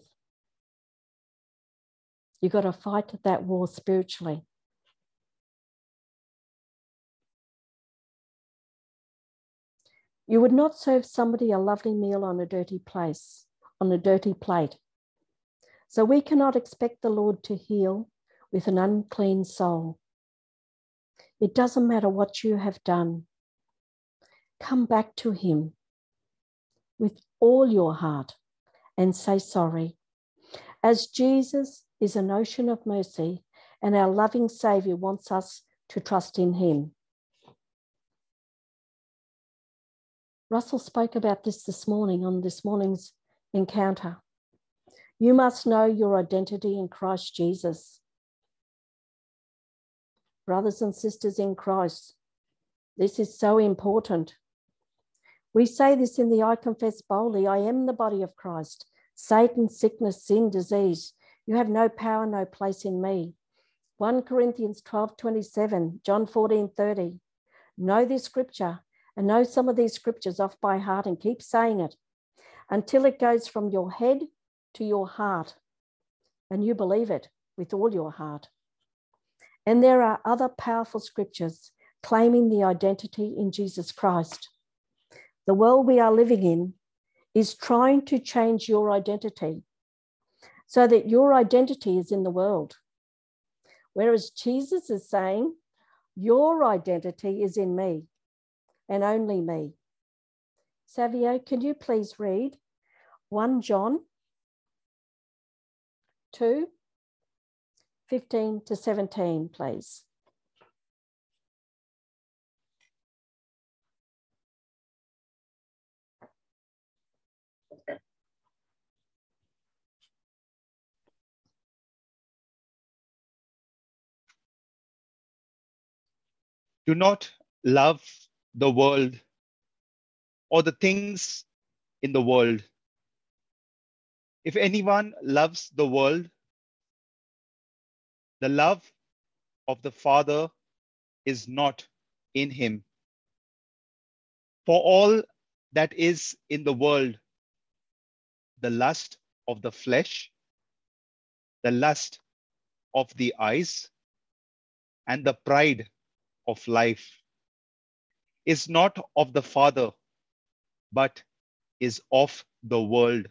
You've got to fight that war spiritually. You would not serve somebody a lovely meal on a dirty place, on a dirty plate. So we cannot expect the Lord to heal with an unclean soul. It doesn't matter what you have done. Come back to Him with all your heart and say sorry. As Jesus is an ocean of mercy, and our loving Saviour wants us to trust in Him. Russell spoke about this this morning on this morning's encounter. You must know your identity in Christ Jesus. brothers and sisters in Christ. This is so important. We say this in the I confess boldly I am the body of Christ. Satan, sickness, sin, disease, you have no power, no place in me. 1 Corinthians 12 27, John 14 30. Know this scripture and know some of these scriptures off by heart and keep saying it until it goes from your head to your heart and you believe it with all your heart. And there are other powerful scriptures claiming the identity in Jesus Christ. The world we are living in is trying to change your identity so that your identity is in the world. Whereas Jesus is saying, Your identity is in me and only me. Savio, can you please read 1 John 2 15 to 17, please? Do not love the world or the things in the world. If anyone loves the world, the love of the Father is not in him. For all that is in the world, the lust of the flesh, the lust of the eyes, and the pride of life is not of the Father, but is of the world.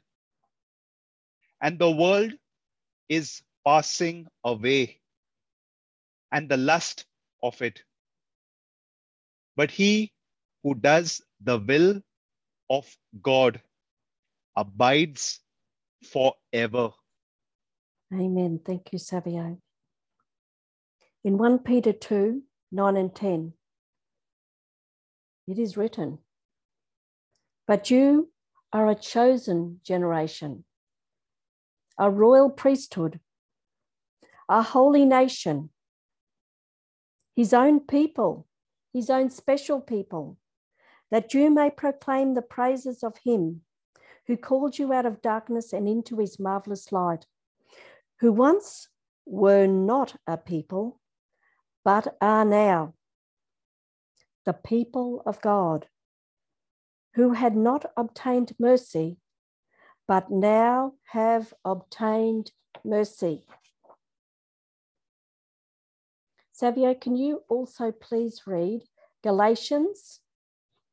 And the world is passing away, and the lust of it. But he who does the will of God abides forever. Amen. Thank you, Savio. In 1 Peter 2 9 and 10, it is written, But you are a chosen generation, a royal priesthood, a holy nation, his own people, his own special people, that you may proclaim the praises of him who called you out of darkness and into his marvelous light, who once were not a people, but are now the people of God, who had not obtained mercy, but now have obtained mercy. Savio, can you also please read Galatians?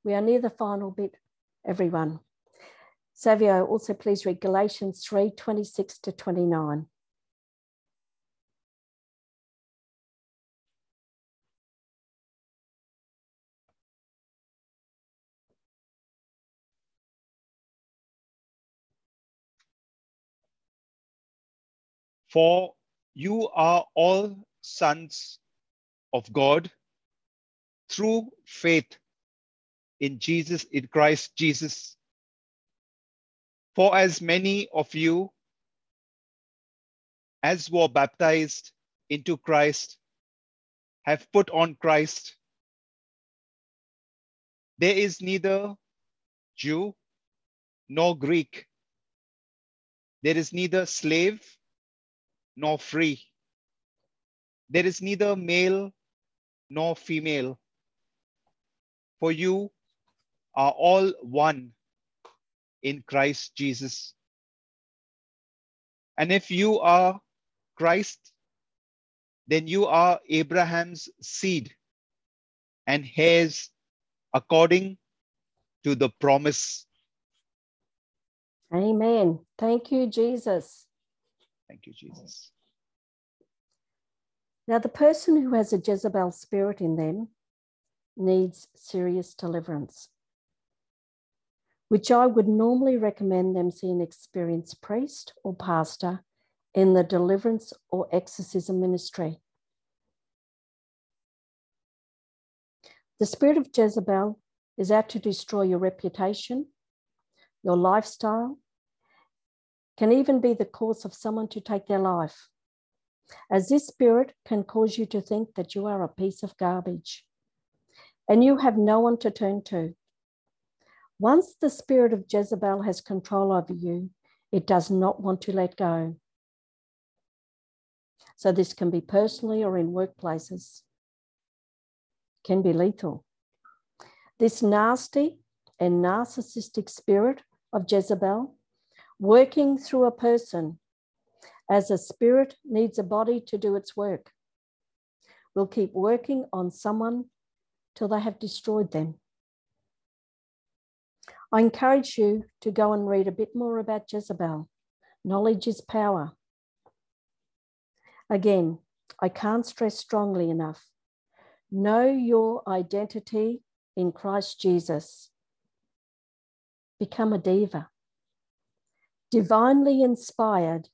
We are near the final bit, everyone. Savio, also please read Galatians 3 26 to 29. For you are all sons of God through faith in Jesus, in Christ Jesus. For as many of you as were baptized into Christ have put on Christ. There is neither Jew nor Greek. There is neither slave nor free. There is neither male nor female. For you are all one in Christ Jesus. And if you are Christ, then you are Abraham's seed and heirs according to the promise. Amen. Thank you, Jesus. Thank you, Jesus. Now, the person who has a Jezebel spirit in them needs serious deliverance, which I would normally recommend them see an experienced priest or pastor in the deliverance or exorcism ministry. The spirit of Jezebel is out to destroy your reputation, your lifestyle, can even be the cause of someone to take their life. as this spirit can cause you to think that you are a piece of garbage and you have no one to turn to. Once the spirit of Jezebel has control over you, it does not want to let go. So, this can be personally or in workplaces, can be lethal. This nasty and narcissistic spirit of Jezebel working through a person as a spirit needs a body to do its work. We'll keep working on someone till they have destroyed them. I encourage you to go and read a bit more about Jezebel. Knowledge is power. Again, I can't stress strongly enough. Know your identity in Christ Jesus. Become a diva divinely inspired,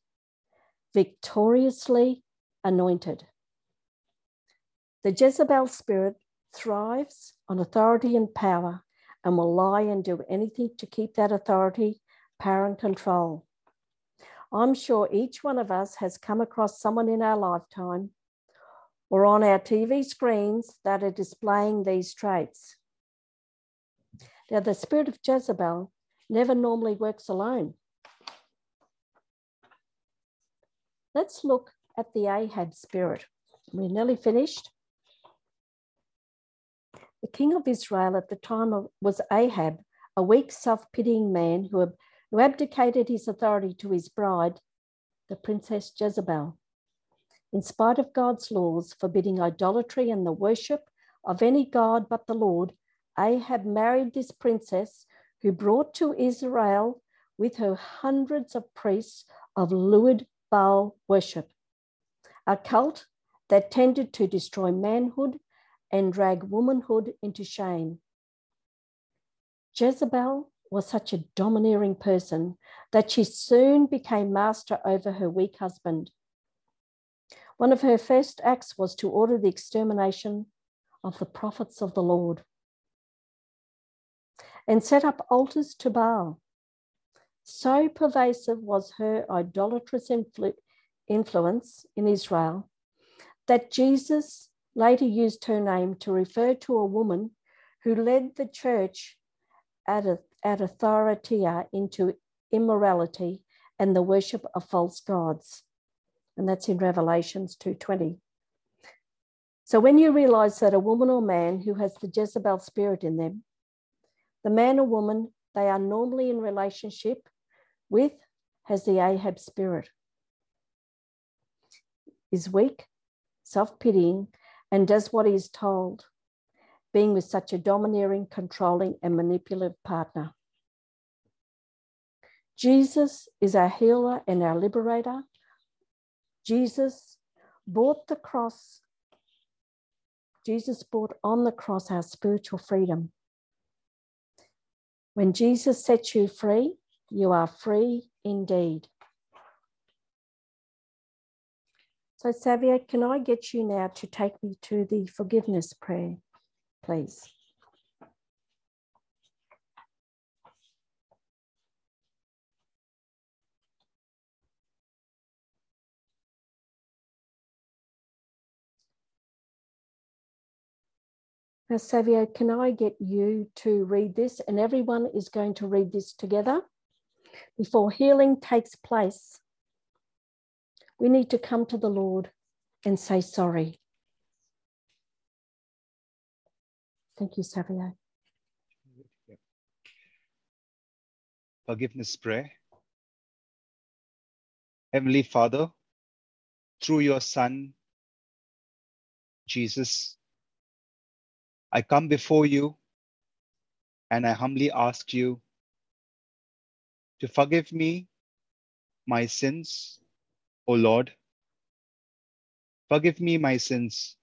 victoriously anointed. The Jezebel spirit thrives on authority and power and will lie and do anything to keep that authority, power, and control. I'm sure each one of us has come across someone in our lifetime or on our TV screens that are displaying these traits. Now, the spirit of Jezebel never normally works alone. Let's look at the Ahab spirit. We're nearly finished. The king of Israel at the time of, was Ahab, a weak, self pitying man who, who abdicated his authority to his bride, the princess Jezebel. In spite of God's laws forbidding idolatry and the worship of any god but the Lord, Ahab married this princess who brought to Israel with her hundreds of priests of lewd Baal worship, a cult that tended to destroy manhood and drag womanhood into shame. Jezebel was such a domineering person that she soon became master over her weak husband. One of her first acts was to order the extermination of the prophets of the Lord and set up altars to Baal. So pervasive was her idolatrous influ- influence in Israel that Jesus later used her name to refer to a woman who led the church at, a, at into immorality and the worship of false gods. And that's in Revelations 2:20. So when you realize that a woman or man who has the Jezebel spirit in them, the man or woman, they are normally in relationship with has the Ahab spirit, is weak, self pitying, and does what he is told, being with such a domineering, controlling, and manipulative partner. Jesus is our healer and our liberator. Jesus bought the cross. Jesus bought on the cross our spiritual freedom. When Jesus sets you free, you are free indeed. So, Xavier, can I get you now to take me to the forgiveness prayer, please? Now, Xavier, can I get you to read this? And everyone is going to read this together before healing takes place, we need to come to the Lord and say sorry. Thank you, Xavier. Forgiveness prayer. Heavenly Father, through your Son, Jesus, I come before you and I humbly ask you to forgive me my sins, O Lord. Forgive me my sins,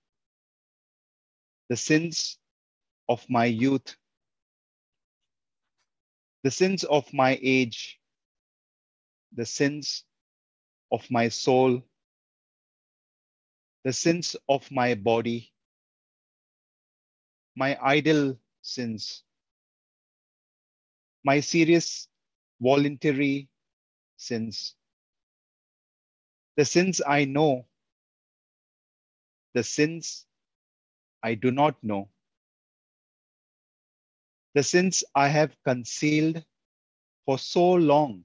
the sins of my youth, the sins of my age, the sins of my soul, the sins of my body, my idle sins, my serious voluntary sins. The sins I know the sins I do not know, the sins I have concealed for so long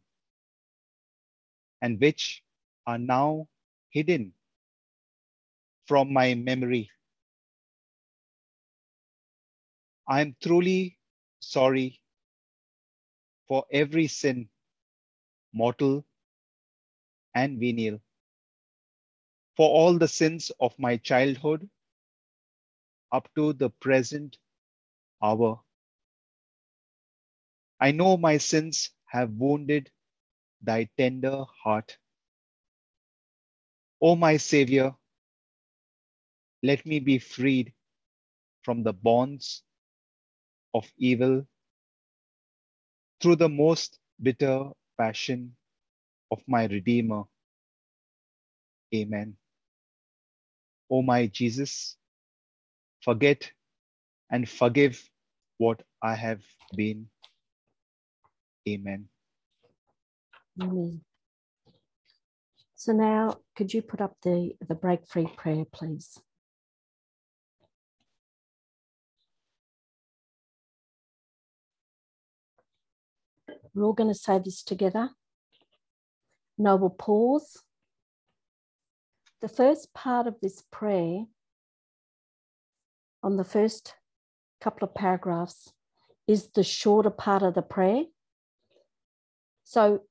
and which are now hidden from my memory. I am truly sorry for every sin, mortal and venial, for all the sins of my childhood up to the present hour. I know my sins have wounded thy tender heart. O my Savior, let me be freed from the bonds of evil through the most bitter passion of my Redeemer. Amen. O my Jesus, forget and forgive what I have been. Amen. Amen. So now, could you put up the, the break free prayer, please? We're all going to say this together. Noble pause. The first part of this prayer, on the first couple of paragraphs, is the shorter part of the prayer. So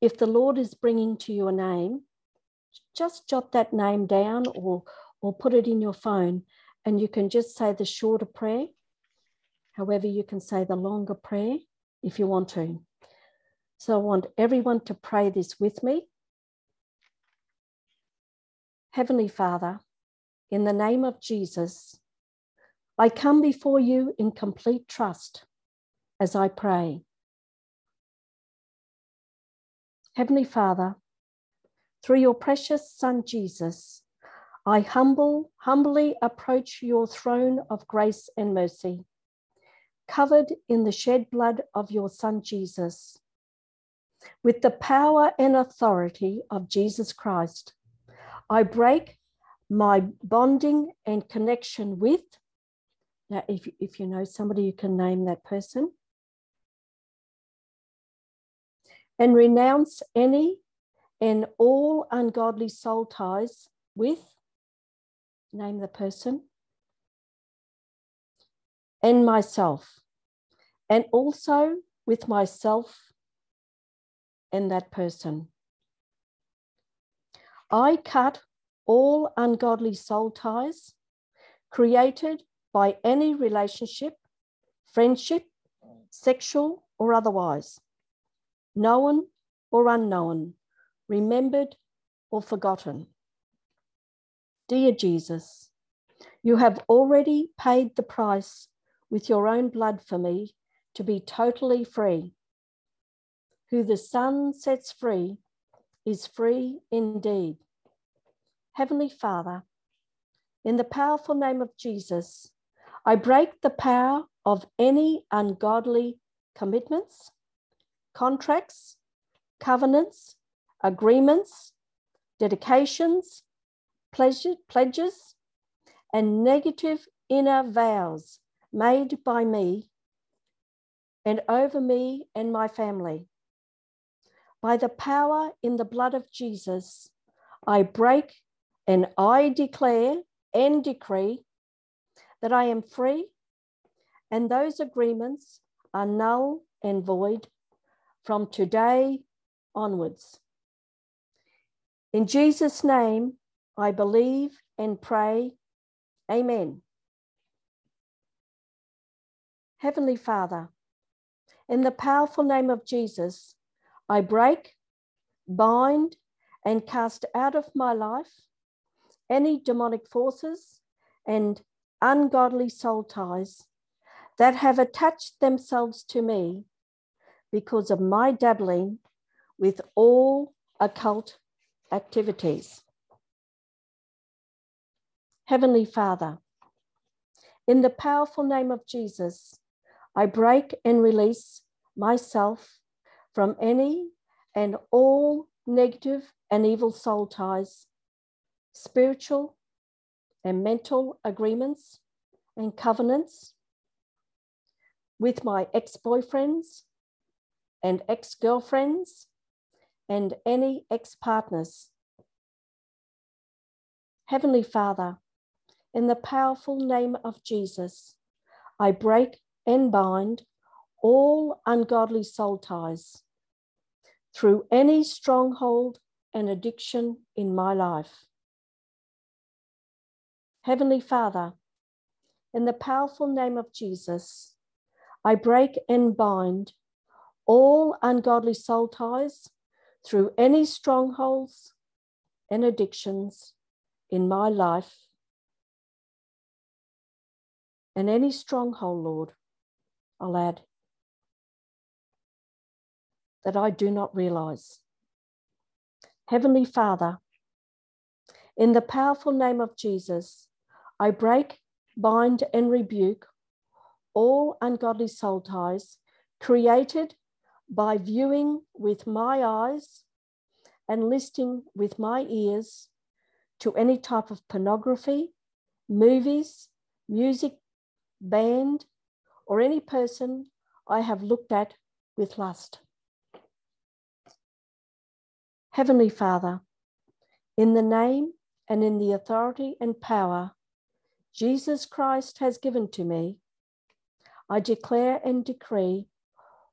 if the Lord is bringing to you a name, just jot that name down or, or put it in your phone and you can just say the shorter prayer. However, you can say the longer prayer if you want to. So I want everyone to pray this with me. Heavenly Father, in the name of Jesus, I come before you in complete trust as I pray. Heavenly Father, through your precious Son Jesus, I humble, humbly approach your throne of grace and mercy, covered in the shed blood of your Son Jesus. With the power and authority of Jesus Christ, I break my bonding and connection with. Now, if, if you know somebody, you can name that person. and renounce any and all ungodly soul ties with, name the person, and myself, and also with myself and that person. I cut all ungodly soul ties created by any relationship, friendship, sexual, or otherwise known or unknown, remembered or forgotten. Dear Jesus, you have already paid the price with your own blood for me to be totally free. Who the Son sets free is free indeed. Heavenly Father, in the powerful name of Jesus, I break the power of any ungodly commitments, contracts, covenants, agreements, dedications, pledges, and negative inner vows made by me and over me and my family. By the power in the blood of Jesus, I break and I declare and decree that I am free and those agreements are null and void from today onwards. In Jesus' name, I believe and pray. Amen. Heavenly Father, in the powerful name of Jesus, I break, bind, and cast out of my life any demonic forces and ungodly soul ties that have attached themselves to me because of my dabbling with all occult activities. Heavenly Father, in the powerful name of Jesus, I break and release myself from any and all negative and evil soul ties, spiritual, and mental agreements and covenants with my ex boyfriends and ex girlfriends and any ex partners. Heavenly Father, in the powerful name of Jesus, I break and bind all ungodly soul ties through any stronghold and addiction in my life. Heavenly Father, in the powerful name of Jesus, I break and bind all ungodly soul ties through any strongholds and addictions in my life. And any stronghold, Lord, I'll add that I do not realize. Heavenly Father, in the powerful name of Jesus, I break, bind, and rebuke all ungodly soul ties created by viewing with my eyes and listening with my ears to any type of pornography, movies, music, band, or any person I have looked at with lust. Heavenly Father, in the name and in the authority and power Jesus Christ has given to me, I declare and decree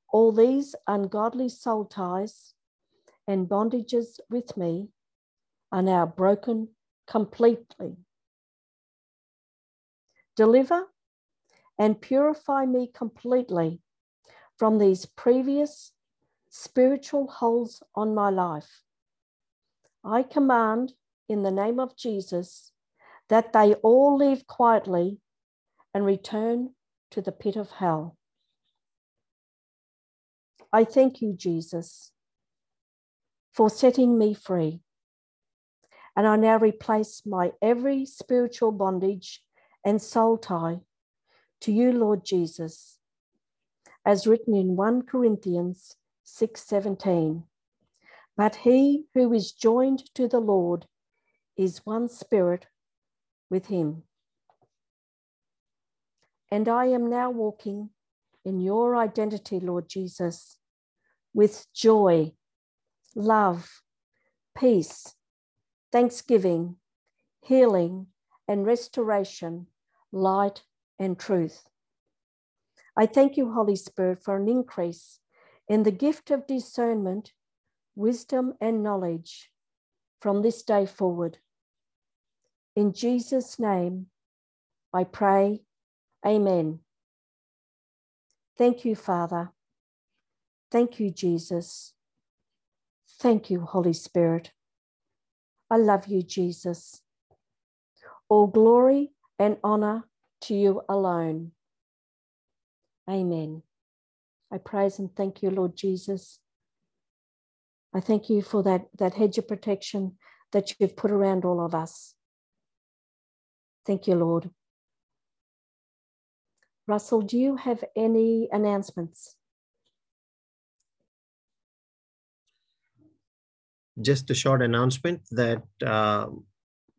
all these ungodly soul ties and bondages with me are now broken completely. Deliver and purify me completely from these previous spiritual holds on my life. I command in the name of Jesus that they all leave quietly and return to the pit of hell. I thank you, Jesus, for setting me free. And I now replace my every spiritual bondage and soul tie to you, Lord Jesus, as written in 1 Corinthians 6:17. But he who is joined to the Lord is one spirit with him. And I am now walking in your identity, Lord Jesus, with joy, love, peace, thanksgiving, healing, and restoration, light, and truth. I thank you, Holy Spirit, for an increase in the gift of discernment, wisdom, and knowledge from this day forward. In Jesus' name, I pray, Amen. Thank you, Father. Thank you, Jesus. Thank you, Holy Spirit. I love you, Jesus. All glory and honor to you alone. Amen. I praise and thank you, Lord Jesus. I thank you for that, that hedge of protection that you've put around all of us. Thank you, Lord. Russell, do you have any announcements? Just a short announcement that uh,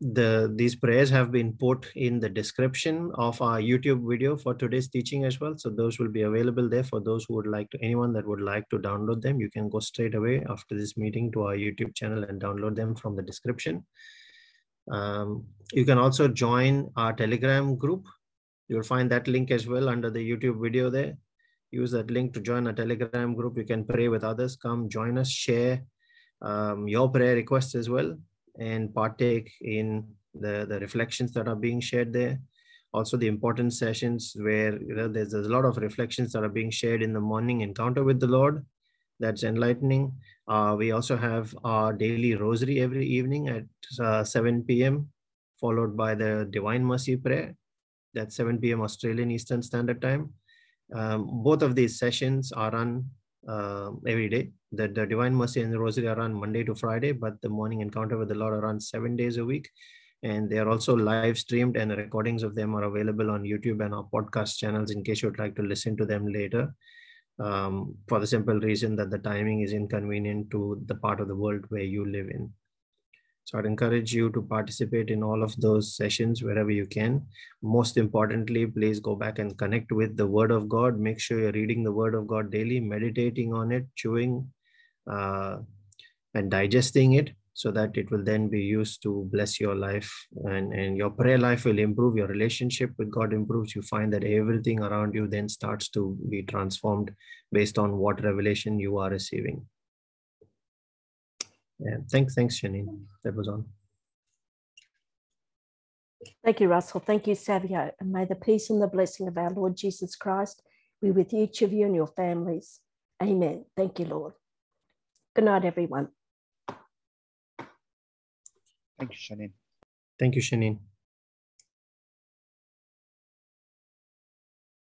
the these prayers have been put in the description of our YouTube video for today's teaching as well. So those will be available there for those who would like to, anyone that would like to download them. You can go straight away after this meeting to our YouTube channel and download them from the description. Um, you can also join our Telegram group. You'll find that link as well under the YouTube video there. Use that link to join a Telegram group. You can pray with others. Come join us, share um, your prayer requests as well, and partake in the, the reflections that are being shared there. Also, the important sessions where you know, there's, there's a lot of reflections that are being shared in the morning encounter with the Lord. That's enlightening. Uh, we also have our daily rosary every evening at uh, 7 p.m., followed by the Divine Mercy Prayer. That's 7 p.m. Australian Eastern Standard Time. Um, both of these sessions are run uh, every day. The, the Divine Mercy and the Rosary are on Monday to Friday, but the morning encounter with the Lord are on seven days a week. And they are also live streamed, and the recordings of them are available on YouTube and our podcast channels in case you'd like to listen to them later. Um, for the simple reason that the timing is inconvenient to the part of the world where you live in. So I'd encourage you to participate in all of those sessions wherever you can. Most importantly, please go back and connect with the Word of God. Make sure you're reading the Word of God daily, meditating on it, chewing uh, and digesting it so that it will then be used to bless your life and, and your prayer life will improve your relationship with god improves you find that everything around you then starts to be transformed based on what revelation you are receiving yeah, thanks, thanks, Janine. That was on. Thank you, Russell. Thank you, Savio. And may the peace and the blessing of our Lord Jesus Christ be with each of you and your families. Amen. Thank you, Lord. Good night, everyone. Thank you, Janine. Thank you, Janine.